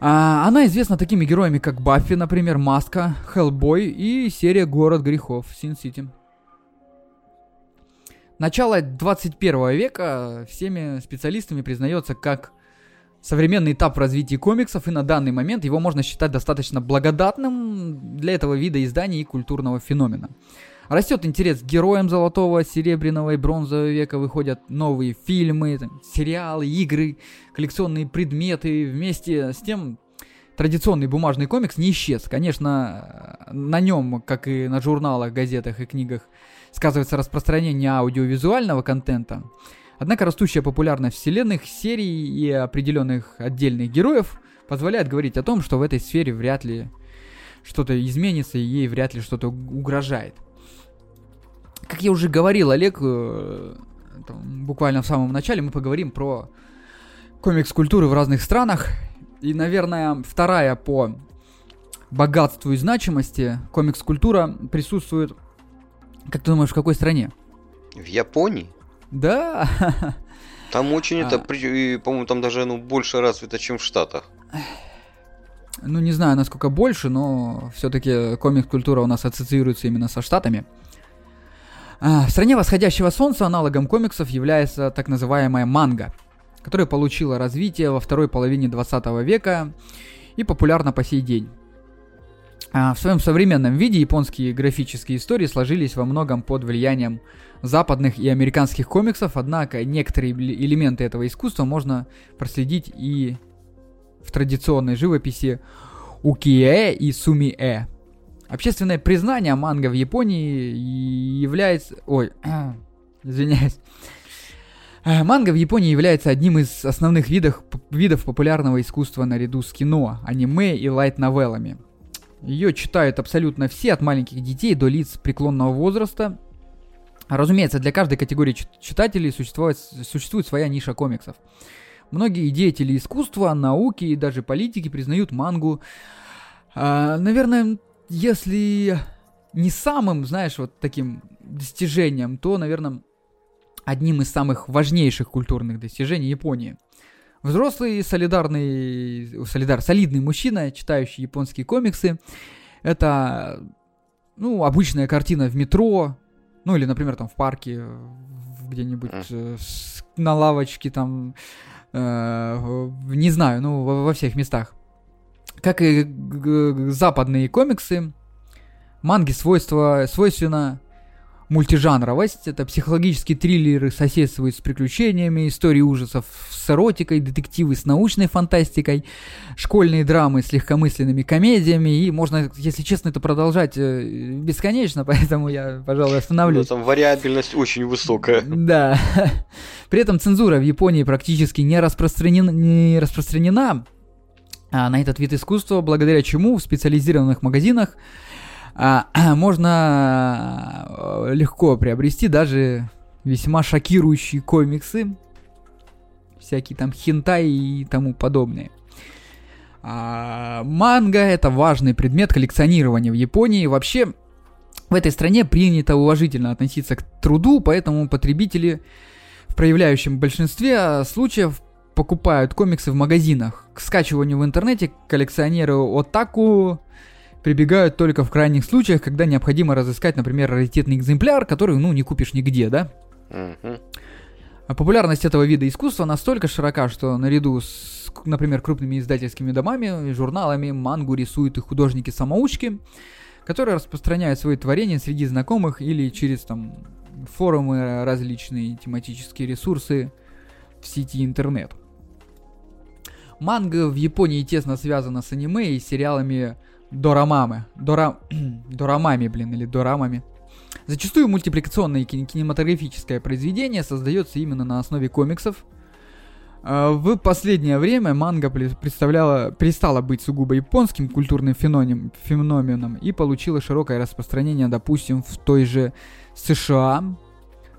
S1: А, она известна такими героями, как Баффи, например, Маска, Хеллбой и серия Город грехов, Син-Сити. Начало 21 века всеми специалистами признается как современный этап развития комиксов, и на данный момент его можно считать достаточно благодатным для этого вида изданий и культурного феномена. Растет интерес к героям золотого, серебряного и бронзового века, выходят новые фильмы, там, сериалы, игры, коллекционные предметы. Вместе с тем традиционный бумажный комикс не исчез. Конечно, на нем, как и на журналах, газетах и книгах, сказывается распространение аудиовизуального контента. Однако растущая популярность вселенных, серий и определенных отдельных героев позволяет говорить о том, что в этой сфере вряд ли что-то изменится и ей вряд ли что-то угрожает. Как я уже говорил, Олег, э, там, буквально в самом начале мы поговорим про комикс-культуры в разных странах. И, наверное, вторая по богатству и значимости комикс-культура присутствует, как ты думаешь, в какой стране?
S3: В Японии?
S1: Да.
S3: Там очень а... это, по-моему, там даже ну, больше развито, чем в Штатах.
S1: Ну, не знаю, насколько больше, но все-таки комикс-культура у нас ассоциируется именно со Штатами. А, в стране восходящего солнца аналогом комиксов является так называемая манга, которая получила развитие во второй половине 20 века и популярна по сей день. А, в своем современном виде японские графические истории сложились во многом под влиянием западных и американских комиксов, однако некоторые элементы этого искусства можно проследить и в традиционной живописи Укиэ и Сумиэ. Общественное признание манго в Японии является... Ой, [CLEARS THROAT] извиняюсь. Э, манга в Японии является одним из основных видов, видов популярного искусства наряду с кино, аниме и лайт-новеллами. Ее читают абсолютно все, от маленьких детей до лиц преклонного возраста. Разумеется, для каждой категории читателей существует, существует своя ниша комиксов. Многие деятели искусства, науки и даже политики признают мангу, э, наверное, если не самым, знаешь, вот таким достижением, то, наверное, одним из самых важнейших культурных достижений Японии. Взрослый, солидарный, солидар, солидный мужчина, читающий японские комиксы, это, ну, обычная картина в метро, ну, или, например, там в парке, где-нибудь э, на лавочке, там, э, не знаю, ну, во, во всех местах. Как и западные комиксы, манги свойства, свойственно мультижанровость. Это психологические триллеры соседствуют с приключениями, истории ужасов с эротикой, детективы с научной фантастикой, школьные драмы с легкомысленными комедиями. И можно, если честно, это продолжать э, бесконечно, [LAUGHS] поэтому я, пожалуй, остановлюсь.
S3: Ну, там вариабельность очень высокая.
S1: Да. [LAUGHS] При этом цензура в Японии практически не распространена, не распространена а, на этот вид искусства, благодаря чему в специализированных магазинах [CLEARS THROAT] можно а, легко приобрести даже весьма шокирующие комиксы, всякие там хентай и тому подобное. А, манга это важный предмет коллекционирования в Японии. Вообще в этой стране принято уважительно относиться к труду, поэтому потребители в проявляющем большинстве случаев покупают комиксы в магазинах. К скачиванию в интернете коллекционеры Отаку прибегают только в крайних случаях, когда необходимо разыскать, например, раритетный экземпляр, который, ну, не купишь нигде, да? А популярность этого вида искусства настолько широка, что наряду с, например, крупными издательскими домами, журналами, мангу рисуют и художники-самоучки, которые распространяют свои творения среди знакомых или через там форумы, различные тематические ресурсы в сети интернет. Манга в Японии тесно связана с аниме и сериалами дорамамы. Дора... [CLEARS THROAT] дорамами, блин, или дорамами. Зачастую мультипликационное кинематографическое произведение создается именно на основе комиксов. А, в последнее время манга представляла, перестала быть сугубо японским культурным феноменом, феноменом и получила широкое распространение, допустим, в той же США,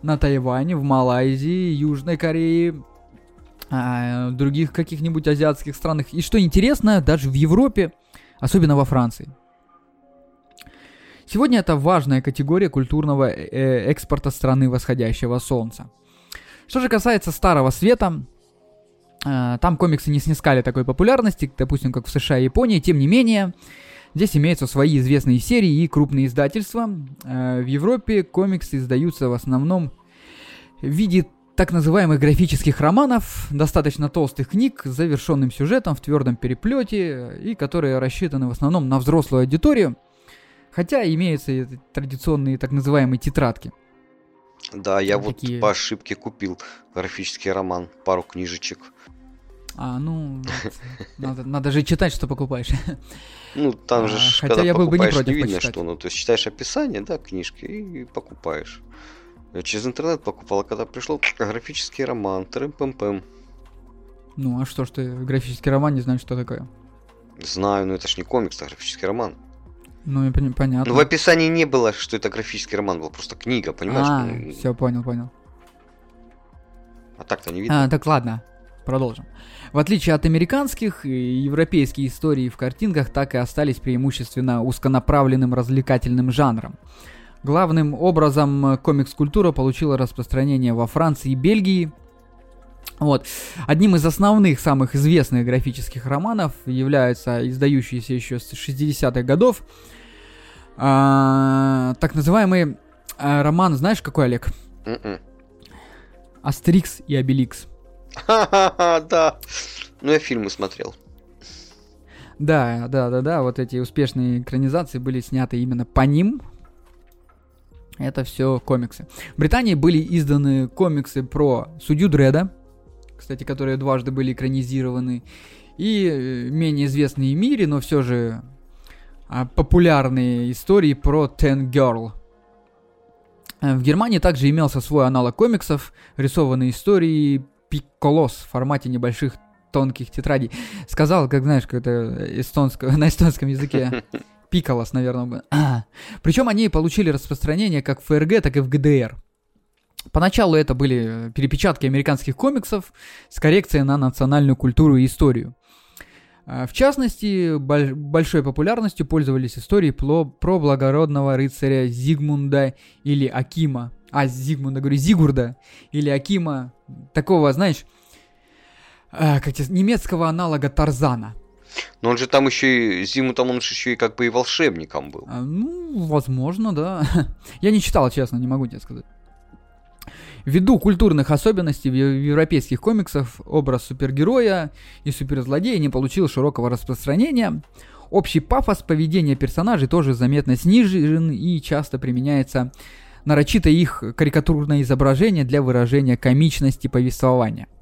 S1: на Тайване, в Малайзии, Южной Корее, а, других каких-нибудь азиатских странах. И что интересно, даже в Европе, особенно во Франции. Сегодня это важная категория культурного э, э, экспорта страны восходящего солнца. Что же касается Старого Света, Э, там комиксы не снискали такой популярности, допустим, как в США и Японии. Тем не менее, здесь имеются свои известные серии и крупные издательства. В Европе комиксы издаются в основном в виде так называемых графических романов, достаточно толстых книг с завершенным сюжетом в твердом переплете и которые рассчитаны в основном на взрослую аудиторию, хотя имеются и традиционные так называемые тетрадки.
S3: Да, я Такие... вот по ошибке купил графический роман, пару книжечек.
S1: А, ну, надо, надо же читать, что покупаешь.
S3: Ну, там же, а, хотя я был бы не против не видно, почитать. что, ну, то есть читаешь описание, да, книжки и покупаешь. Я через интернет покупал, а когда пришел графический роман, трым-пым-пым.
S1: Ну, а что ж ты графический роман не знаешь, что такое?
S3: Знаю, но это ж не комикс, а графический роман.
S1: Ну, и понятно.
S3: Ну, в описании не было, что это графический роман, был просто книга, понимаешь? А,
S1: ну, все, понял, понял.
S3: А так-то не видно.
S1: А, так ладно, продолжим. В отличие от американских, европейские истории в картинках так и остались преимущественно узконаправленным развлекательным жанром. Главным образом комикс-культура получила распространение во Франции и Бельгии. Вот. Одним из основных, самых известных графических романов является издающийся еще с 60-х годов а, так называемый а, роман, знаешь какой, Олег?
S3: М-м.
S1: Астерикс и Обеликс.
S3: Да. Ну, я фильмы смотрел.
S1: Да, да, да, да. Вот эти успешные экранизации были сняты именно по ним. Это все комиксы. В Британии были изданы комиксы про судью Дреда, кстати, которые дважды были экранизированы, и э, менее известные в мире, но все же а, популярные истории про Ten Girl. Э, в Германии также имелся свой аналог комиксов, рисованные истории Пикколос в формате небольших тонких тетрадей. Сказал, как знаешь, как это эстонско, [LAUGHS] на эстонском языке. [LAUGHS] Пиколос, наверное. [CLEARS THROAT] Причем они получили распространение как в ФРГ, так и в ГДР. Поначалу это были перепечатки американских комиксов с коррекцией на национальную культуру и историю. А, в частности, большой популярностью пользовались истории про, про благородного рыцаря Зигмунда или Акима. А, Зигмунда, говорю, Зигурда или Акима. Такого, знаешь, а, как немецкого аналога Тарзана.
S3: Но он же там еще и зиму там он же еще и как бы и волшебником был.
S1: А, ну, возможно, да. [LAUGHS] Я не читал, честно, не могу тебе сказать. Ввиду культурных особенностей европейских комиксах образ супергероя и суперзлодея не получил широкого распространения. Общий пафос поведения персонажей тоже заметно снижен и часто применяется нарочито их карикатурное изображение для выражения комичности повествования –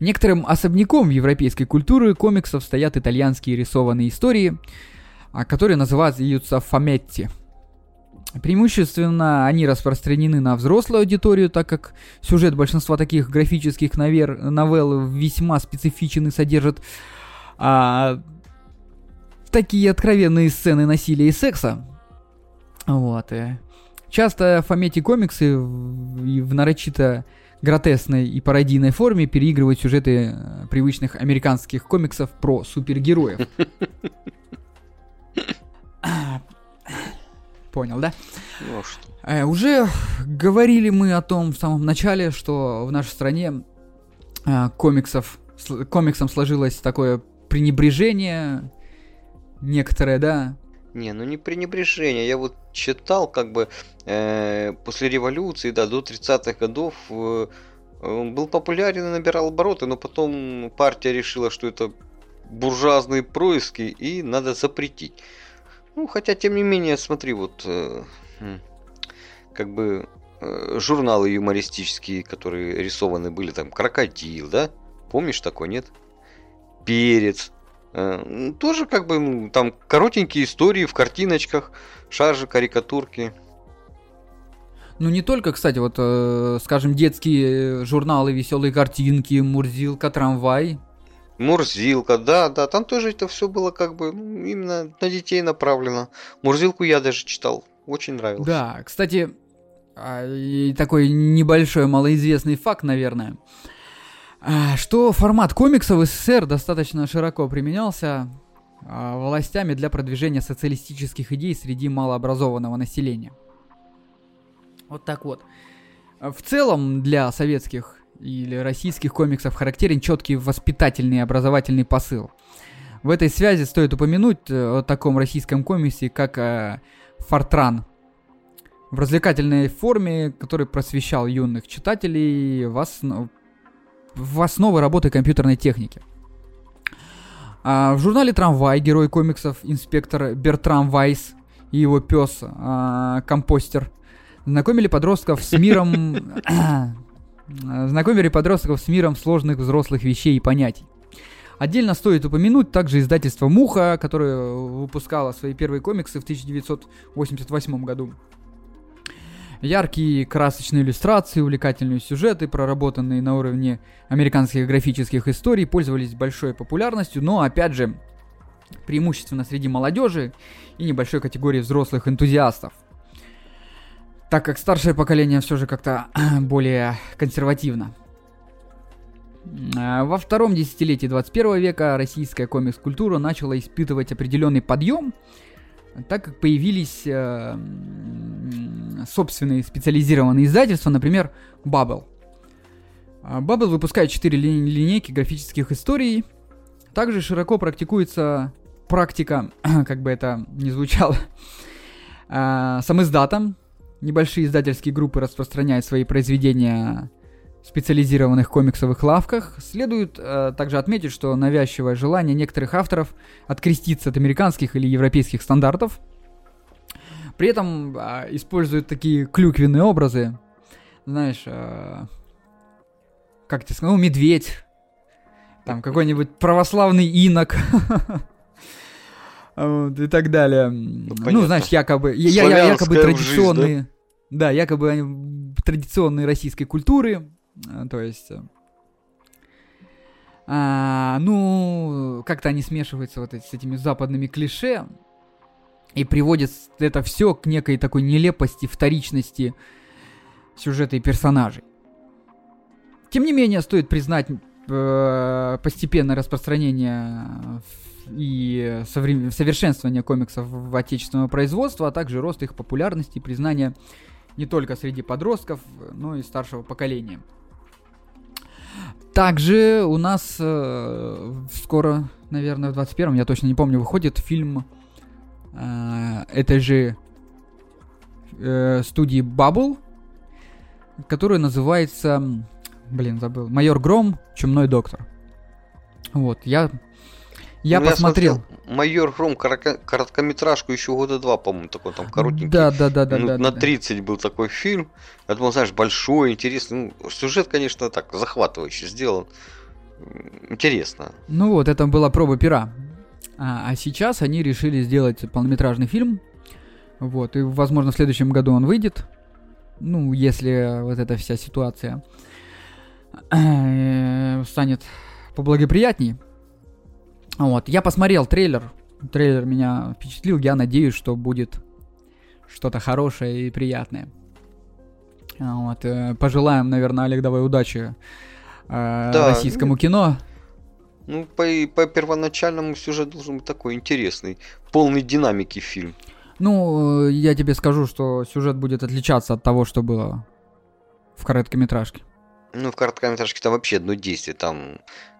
S1: Некоторым особняком европейской культуре комиксов стоят итальянские рисованные истории, а, которые называются фаметти. Преимущественно они распространены на взрослую аудиторию, так как сюжет большинства таких графических новер, новелл весьма специфичен и содержит а, такие откровенные сцены насилия и секса. Вот. И часто фамети комиксы в, в нарочито гротесной и пародийной форме переигрывают сюжеты э, привычных американских комиксов про супергероев. [COUGHS] Понял, да?
S3: Ну, что?
S1: Э, уже говорили мы о том в самом начале, что в нашей стране э, комиксов, с, комиксам сложилось такое пренебрежение некоторое, да,
S3: не, ну не пренебрежение. Я вот читал, как бы э, после революции, да, до 30-х годов э, он был популярен и набирал обороты, но потом партия решила, что это буржуазные происки и надо запретить. Ну, хотя, тем не менее, смотри, вот э, как бы э, журналы юмористические, которые рисованы были, там, Крокодил, да? Помнишь такой, нет? Перец, тоже как бы там коротенькие истории в картиночках, шаржи, карикатурки.
S1: Ну не только, кстати, вот, э, скажем, детские журналы, веселые картинки, Мурзилка, трамвай.
S3: Мурзилка, да, да, там тоже это все было как бы ну, именно на детей направлено. Мурзилку я даже читал, очень нравилось.
S1: Да, кстати, а, такой небольшой малоизвестный факт, наверное. А, что формат комиксов в СССР достаточно широко применялся а, властями для продвижения социалистических идей среди малообразованного населения. Вот так вот. В целом для советских или российских комиксов характерен четкий воспитательный и образовательный посыл. В этой связи стоит упомянуть э, о таком российском комиксе, как э, «Фортран», в развлекательной форме, который просвещал юных читателей в, основ... в основы работы компьютерной техники. А в журнале «Трамвай» герой комиксов инспектор Бертрам Вайс и его пес а, Компостер знакомили подростков с миром... [COUGHS] знакомили подростков с миром сложных взрослых вещей и понятий. Отдельно стоит упомянуть также издательство «Муха», которое выпускало свои первые комиксы в 1988 году. Яркие красочные иллюстрации, увлекательные сюжеты, проработанные на уровне американских графических историй, пользовались большой популярностью, но, опять же, преимущественно среди молодежи и небольшой категории взрослых энтузиастов. Так как старшее поколение все же как-то [CLEARS THROAT] более консервативно. А, во втором десятилетии 21 века российская комикс-культура начала испытывать определенный подъем, так как появились э, собственные специализированные издательства, например, Bubble. А, Bubble выпускает 4 ли- линейки графических историй. Также широко практикуется практика, [CLEARS THROAT] как бы это ни звучало, э, [LAUGHS] сам издатом. Небольшие издательские группы распространяют свои произведения специализированных комиксовых лавках. Следует э, также отметить, что навязчивое желание некоторых авторов откреститься от американских или европейских стандартов. При этом э, используют такие клюквенные образы. Знаешь, э, как ты сказал, ну, медведь. Там какой-нибудь православный инок. [LAUGHS] И так далее. Ну, ну знаешь, якобы, я, я, якобы традиционные, да? якобы традиционные российской культуры, то есть... Э, а, ну, как-то они смешиваются вот с этими западными клише и приводят это все к некой такой нелепости, вторичности сюжета и персонажей. Тем не менее, стоит признать э, постепенное распространение и соврем... совершенствование комиксов в отечественного производства, а также рост их популярности и признания не только среди подростков, но и старшего поколения. Также у нас э, скоро, наверное, в 21-м, я точно не помню, выходит фильм э, этой же э, студии Bubble, который называется, блин, забыл, Майор Гром, Чумной доктор. Вот, я я ну, посмотрел. Я
S3: смотрел Майор Гром коротко- короткометражку еще года два, по-моему, такой там коротенький.
S1: Да, да, да, да.
S3: Ну,
S1: да
S3: на
S1: да.
S3: 30 был такой фильм. Это был, знаешь, большой, интересный. Ну, сюжет, конечно, так, захватывающий сделан. Интересно.
S1: Ну вот, это была проба пера. А, а сейчас они решили сделать полнометражный фильм. Вот, и, возможно, в следующем году он выйдет. Ну, если вот эта вся ситуация э, станет поблагоприятней. Вот, я посмотрел трейлер. Трейлер меня впечатлил. Я надеюсь, что будет что-то хорошее и приятное. Вот, э, пожелаем, наверное, Олег, давай удачи э, да, российскому кино.
S3: Ну, по, по первоначальному сюжет должен быть такой интересный, полный динамики фильм.
S1: Ну, э, я тебе скажу, что сюжет будет отличаться от того, что было в короткометражке.
S3: Ну, в короткометражке там вообще одно действие, там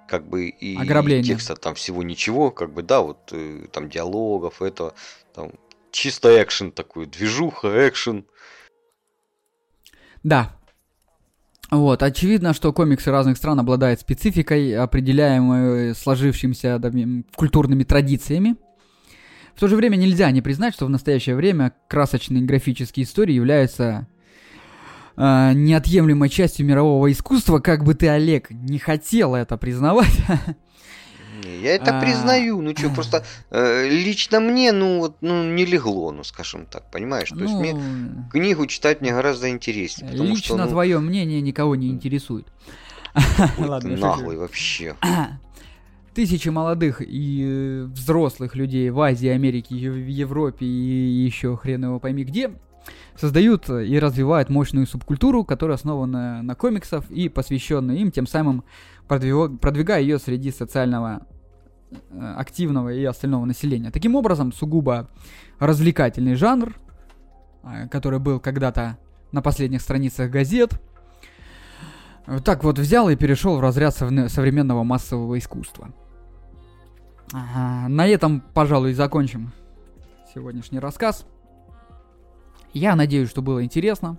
S3: как бы и,
S1: Ограбление.
S3: и текста там всего ничего, как бы, да, вот э, там диалогов, это там чисто экшен такой, движуха, экшен.
S1: Да. Вот, очевидно, что комиксы разных стран обладают спецификой, определяемой сложившимися да, культурными традициями. В то же время нельзя не признать, что в настоящее время красочные графические истории являются э, неотъемлемой частью мирового искусства, как бы ты, Олег, не хотел это признавать.
S3: Я это а... признаю, ну что, просто э, лично мне, ну вот, ну не легло, ну скажем так, понимаешь? То ну... есть мне ну, книгу читать мне гораздо интереснее.
S1: Лично что, ну... твое мнение никого не интересует.
S3: Ладно, наглый вообще. [CLEARS THROAT]
S1: Тысячи молодых и взрослых людей в Азии, Америке, в Европе и еще хрен его пойми где создают и развивают мощную субкультуру, которая основана на комиксах и посвященная им, тем самым продвигая ее среди социального э, активного и остального населения. Таким образом, сугубо развлекательный жанр, э, который был когда-то на последних страницах газет, Так вот взял и перешел в разряд современного массового искусства. На этом, пожалуй, закончим сегодняшний рассказ. Я надеюсь, что было интересно.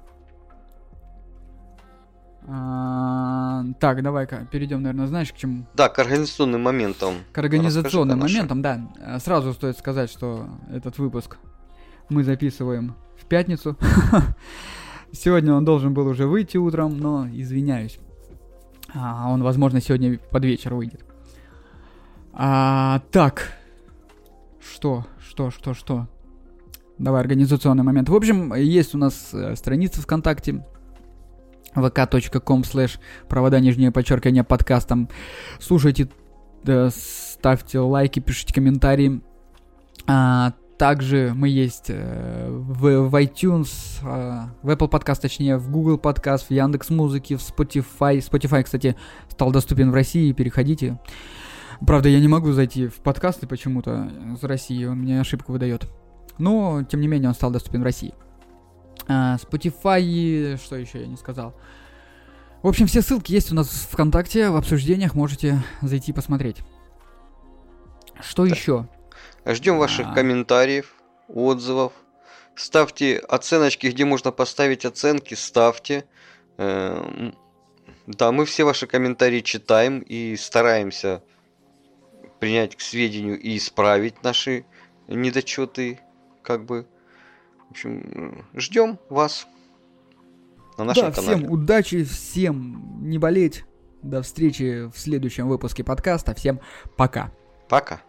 S1: А, так, давай-ка перейдем, наверное, знаешь, к чему?
S3: Да, к организационным моментам.
S1: К организационным моментам, да. Сразу стоит сказать, что этот выпуск мы записываем в пятницу. [LAUGHS] Сегодня он должен был уже выйти утром, но извиняюсь. А, он, возможно, сегодня под вечер выйдет. А, так. Что? Что, что, что? Давай, организационный момент. В общем, есть у нас э, страница ВКонтакте vk.com слэш провода нижнее подчеркивание подкастом. Слушайте, да, ставьте лайки, пишите комментарии. А, также мы есть э, в, в iTunes, э, в Apple Podcast, точнее, в Google Podcast, в Яндекс Музыке, в Spotify. Spotify, кстати, стал доступен в России, переходите. Правда, я не могу зайти в подкасты почему-то из России, он мне ошибку выдает. Но, тем не менее, он стал доступен в России. А, Spotify, что еще я не сказал. В общем, все ссылки есть у нас в ВКонтакте, в обсуждениях, можете зайти посмотреть. Что так. еще?
S3: Ждем ваших а... комментариев, отзывов. Ставьте оценочки, где можно поставить оценки, ставьте. Эм, да, мы все ваши комментарии читаем и стараемся принять к сведению и исправить наши недочеты, как бы. В общем, ждем вас
S1: на нашем да, канале. Всем удачи, всем не болеть. До встречи в следующем выпуске подкаста. Всем пока.
S3: Пока.